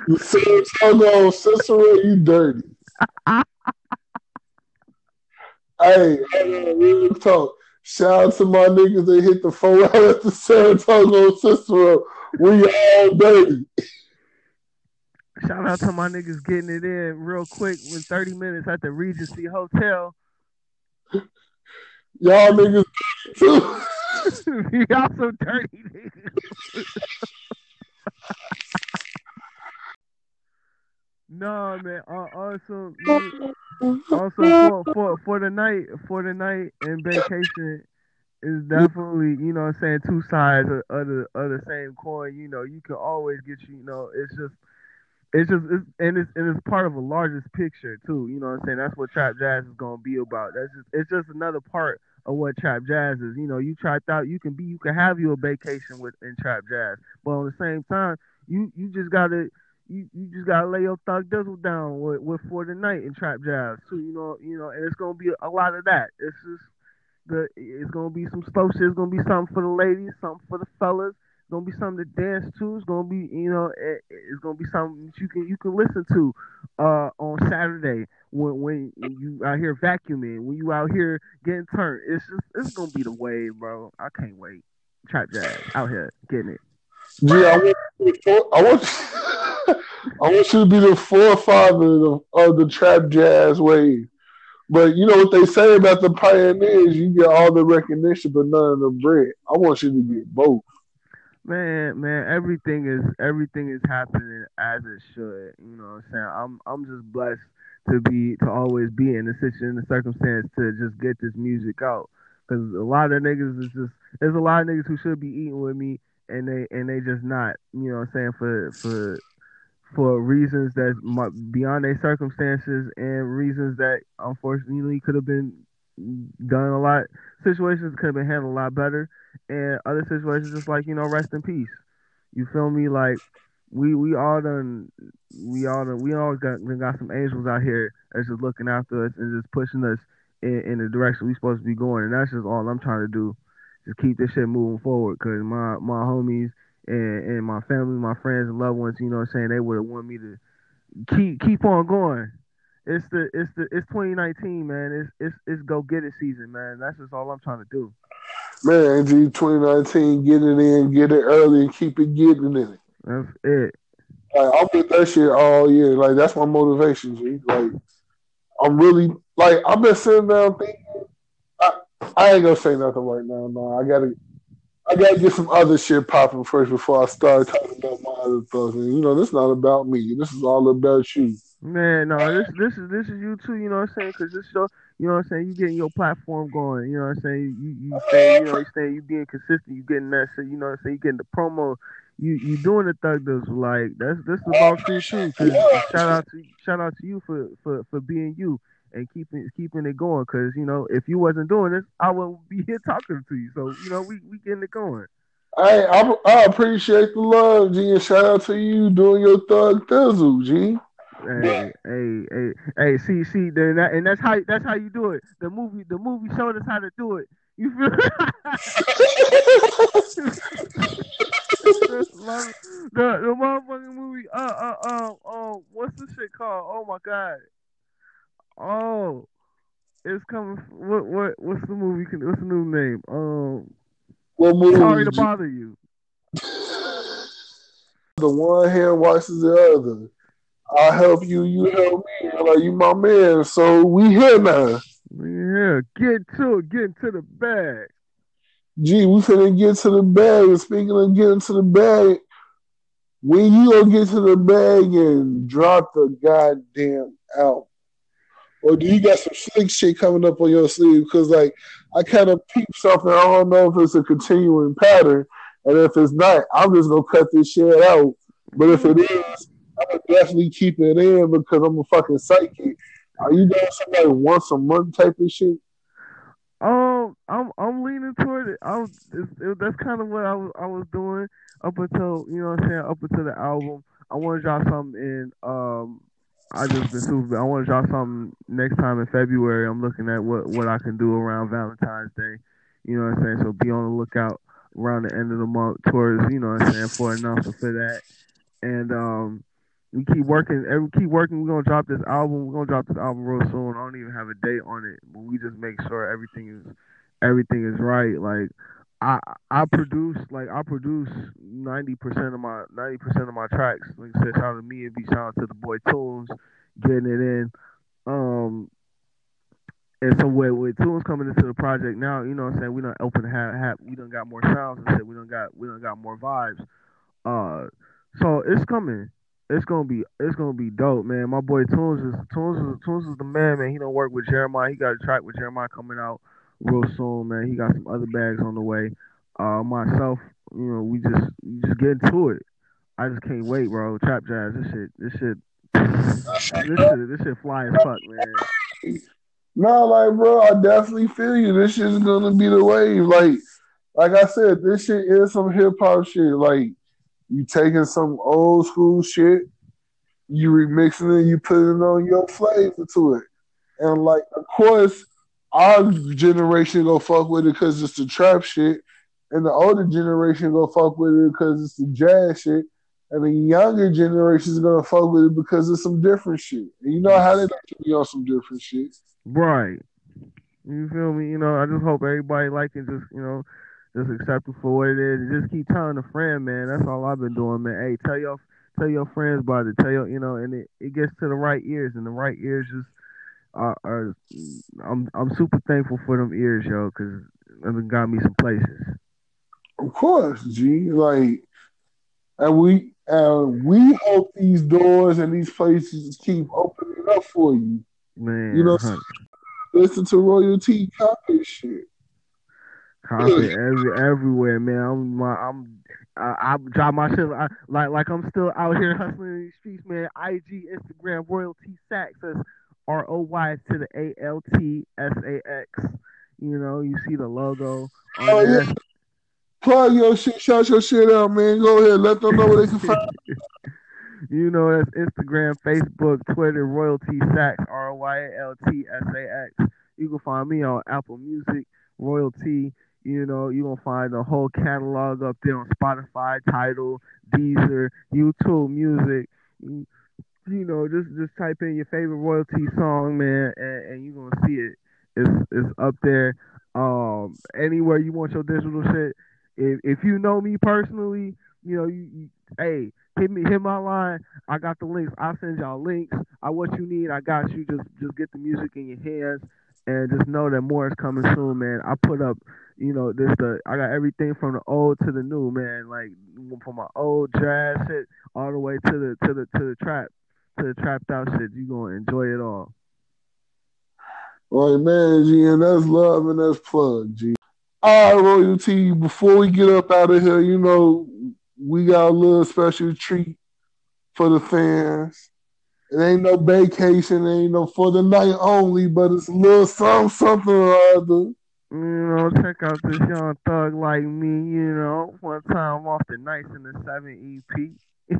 you see, Cicero, you dirty. Hey, real talk. Shout out to my niggas that hit the four out at the Saratoga Cicero. We all dirty. Shout out to my niggas getting it in real quick with 30 minutes at the Regency Hotel. Y'all niggas too. Y'all so dirty no man, uh, also also for, for for the night for the night and vacation is definitely you know I'm saying two sides of, of, the of the same coin. You know you can always get you you know it's just it's just it's, and it's and it's part of a largest picture too. You know what I'm saying that's what trap jazz is gonna be about. That's just it's just another part of what trap jazz is. You know you tried out you can be you can have your vacation with in trap jazz, but on the same time you you just gotta you, you just gotta lay your thug dizzle down with, with for the night in trap jazz too. You know, you know, and it's gonna be a lot of that. It's just the it's gonna be some slow shit. It's gonna be something for the ladies, something for the fellas. Gonna be something to dance to. It's gonna be, you know, it, it's gonna be something that you can you can listen to uh, on Saturday when when you out here vacuuming, when you out here getting turned. It's just it's gonna be the wave, bro. I can't wait. Trap jazz out here getting it. Yeah, I want, I want, I want you to be the forefather of, of the trap jazz wave. But you know what they say about the pioneers, you get all the recognition but none of the bread. I want you to get both. Man, man, everything is everything is happening as it should. You know what I'm saying? I'm I'm just blessed to be to always be in the situation the circumstance to just get this music out. Cause a lot of niggas is just there's a lot of niggas who should be eating with me and they and they just not. You know what I'm saying? For for for reasons that beyond their circumstances and reasons that unfortunately could have been done a lot. Situations could have been handled a lot better, and other situations just like you know, rest in peace. You feel me? Like we we all done, we all done, we all got got some angels out here that's just looking after us and just pushing us in, in the direction we supposed to be going, and that's just all I'm trying to do. Just keep this shit moving forward, cause my my homies and, and my family, my friends and loved ones, you know what I'm saying, they would have wanted me to keep keep on going. It's the it's the it's 2019, man. It's it's it's go get it season, man. That's just all I'm trying to do. Man, G 2019, get it in, get it early, and keep it getting in it. That's it. Like I'll get that shit all year. Like that's my motivation, G. Like I'm really like I've been sitting down thinking. I, I ain't gonna say nothing right now. No, I gotta I gotta get some other shit popping first before I start talking about my other thoughts. And you know, this is not about me. This is all about you. Man, no, this this is this is you too. You know what I'm saying? Because this show, you know what I'm saying. You getting your platform going. You know what I'm saying. You you stay, you know, you stay, you being consistent. You getting that shit. You know what I'm saying. You getting the promo. You you doing the thug this like that's this is about you too. Cause shout out to shout out to you for for for being you and keeping keeping it going. Because you know, if you wasn't doing this, I wouldn't be here talking to you. So you know, we we getting it going. Hey, I, I appreciate the love, G, and shout out to you doing your thug thizzle, G. Hey, hey, hey, hey, see, see, then that, and that's how that's how you do it. The movie, the movie showed us how to do it. You feel? the the motherfucking movie. Uh, uh, uh, uh, what's the shit called? Oh my god. Oh, it's coming. What what what's the movie? What's the new name? Um, what movie? Sorry to bother you. The one hand washes the other. I help you, you help me. Like you my man, so we here now. Yeah, get to it, get into the bag. Gee, we finna get to the bag. Speaking of getting to the bag, when you gonna get to the bag and drop the goddamn album? or do you got some slick shit coming up on your sleeve? Because like I kind of peep something. I don't know if it's a continuing pattern, and if it's not, I'm just gonna cut this shit out. But if it is, I'm definitely keep it in because I'm a fucking psychic. Are you doing like once a month type of shit? Um, I'm I'm leaning toward it. I was, it, that's kind of what I was I was doing up until you know what I'm saying up until the album. I want to drop something in um I just been super. I want to drop something next time in February. I'm looking at what what I can do around Valentine's Day. You know what I'm saying? So be on the lookout around the end of the month towards you know what I'm saying for announcement for that. And um, we keep working. Every keep working. We're gonna drop this album. We're gonna drop this album real soon. I don't even have a date on it, but we just make sure everything is everything is right. Like I I produce like I produce ninety percent of my ninety percent of my tracks. Like I said, shout out to me and be shout out to the boy Tunes getting it in. Um and so with, with Tunes coming into the project now, you know what I'm saying, we don't open have, have we don't got more sounds and we don't got we don't got more vibes. Uh so it's coming. It's gonna be it's gonna be dope, man. My boy Tunes is Tunes is Tunes is the man, man. He don't work with Jeremiah. He got a track with Jeremiah coming out real soon, man. He got some other bags on the way. Uh, myself, you know, we just we just get into it. I just can't wait, bro. Trap jazz, this shit, this shit, this shit, this shit fly as fuck, man. No, like, bro, I definitely feel you. This shit is gonna be the wave. Like, like I said, this shit is some hip hop shit. Like, you taking some old school shit, you remixing it, you putting on your flavor to it, and like, of course our generation go fuck with it because it's the trap shit, and the older generation gonna fuck with it because it's the jazz shit, and the younger generation is gonna fuck with it because it's some different shit. And you know how they like to be on some different shit. Right. You feel me? You know, I just hope everybody like it. Just you know, just accept it for what it is. And just keep telling a friend, man. That's all I've been doing, man. Hey, tell your tell your friends about it. Tell your, you know, and it, it gets to the right ears, and the right ears just are. are I'm I'm super thankful for them ears, yo, because it got me some places. Of course, G. Like, and we and we hope these doors and these places keep opening up for you. Man, You know, listen to royalty copy shit. Content every everywhere, man. I'm my I'm I, I drop my shit I, like like I'm still out here hustling in these streets, man. IG, Instagram, royalty sax. That's R O Y to the A L T S A X. You know, you see the logo. on Oh, yeah. Plug your shit, shout your shit out, man. Go ahead, let them know where they can find. You know, that's Instagram, Facebook, Twitter, Royalty Sax, R O Y A L T S A X. You can find me on Apple Music, Royalty. You know, you're going to find the whole catalog up there on Spotify, Tidal, Deezer, YouTube Music. You know, just just type in your favorite royalty song, man, and, and you're gonna see it. It's it's up there. Um, anywhere you want your digital shit. If if you know me personally, you know, you, you hey, hit me hit my line. I got the links. I'll send y'all links. I what you need, I got you. Just just get the music in your hands and just know that more is coming soon, man. I put up, you know, this the I got everything from the old to the new, man. Like from my old jazz shit all the way to the to the to the trap to the trapped out shit. You gonna enjoy it all. all. Right, man, G, and that's love and that's plug, G. All right, royalty. Before we get up out of here, you know, we got a little special treat for the fans. It ain't no vacation, it ain't no for the night only, but it's a little something, something or other. You know, check out this young thug like me. You know, one time off the Nights in the Seven EP.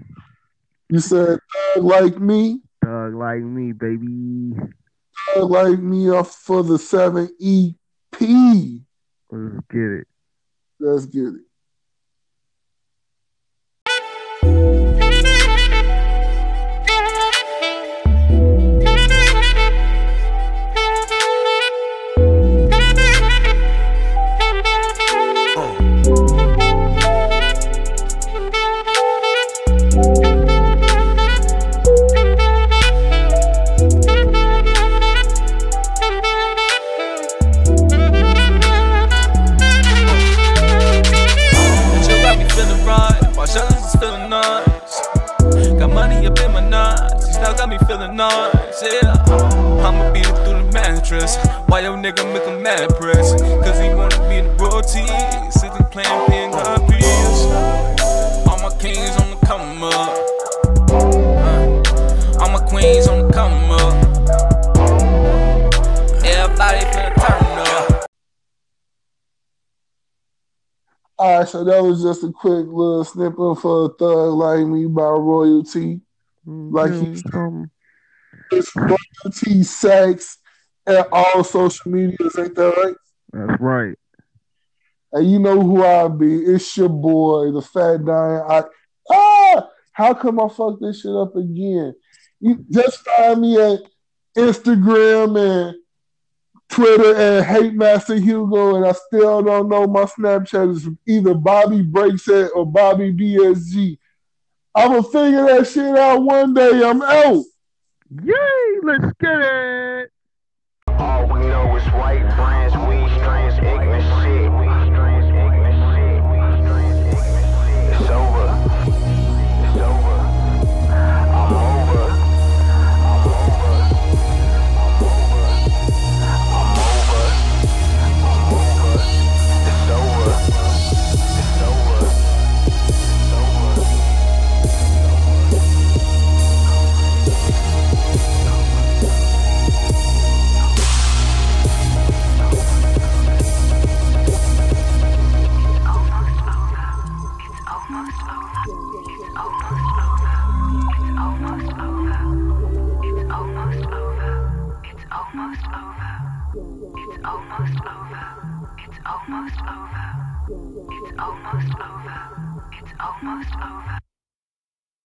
You said thug like me, Thug like me, baby. thug like me off for the seven EP. Let's get it. Let's get it. That was just a quick little snippet for a thug like me by royalty. Like he's- um, It's royalty sax and all social medias, ain't that right? that's right. And you know who I be. It's your boy, the fat dying. I ah, how come I fuck this shit up again? You just find me at Instagram and Twitter and Hate Master Hugo, and I still don't know my Snapchat is either Bobby Breaks It or Bobby BSG. I'ma figure that shit out one day. I'm out. Yay! Let's get it. All we know is white brands, weed ignorant shit.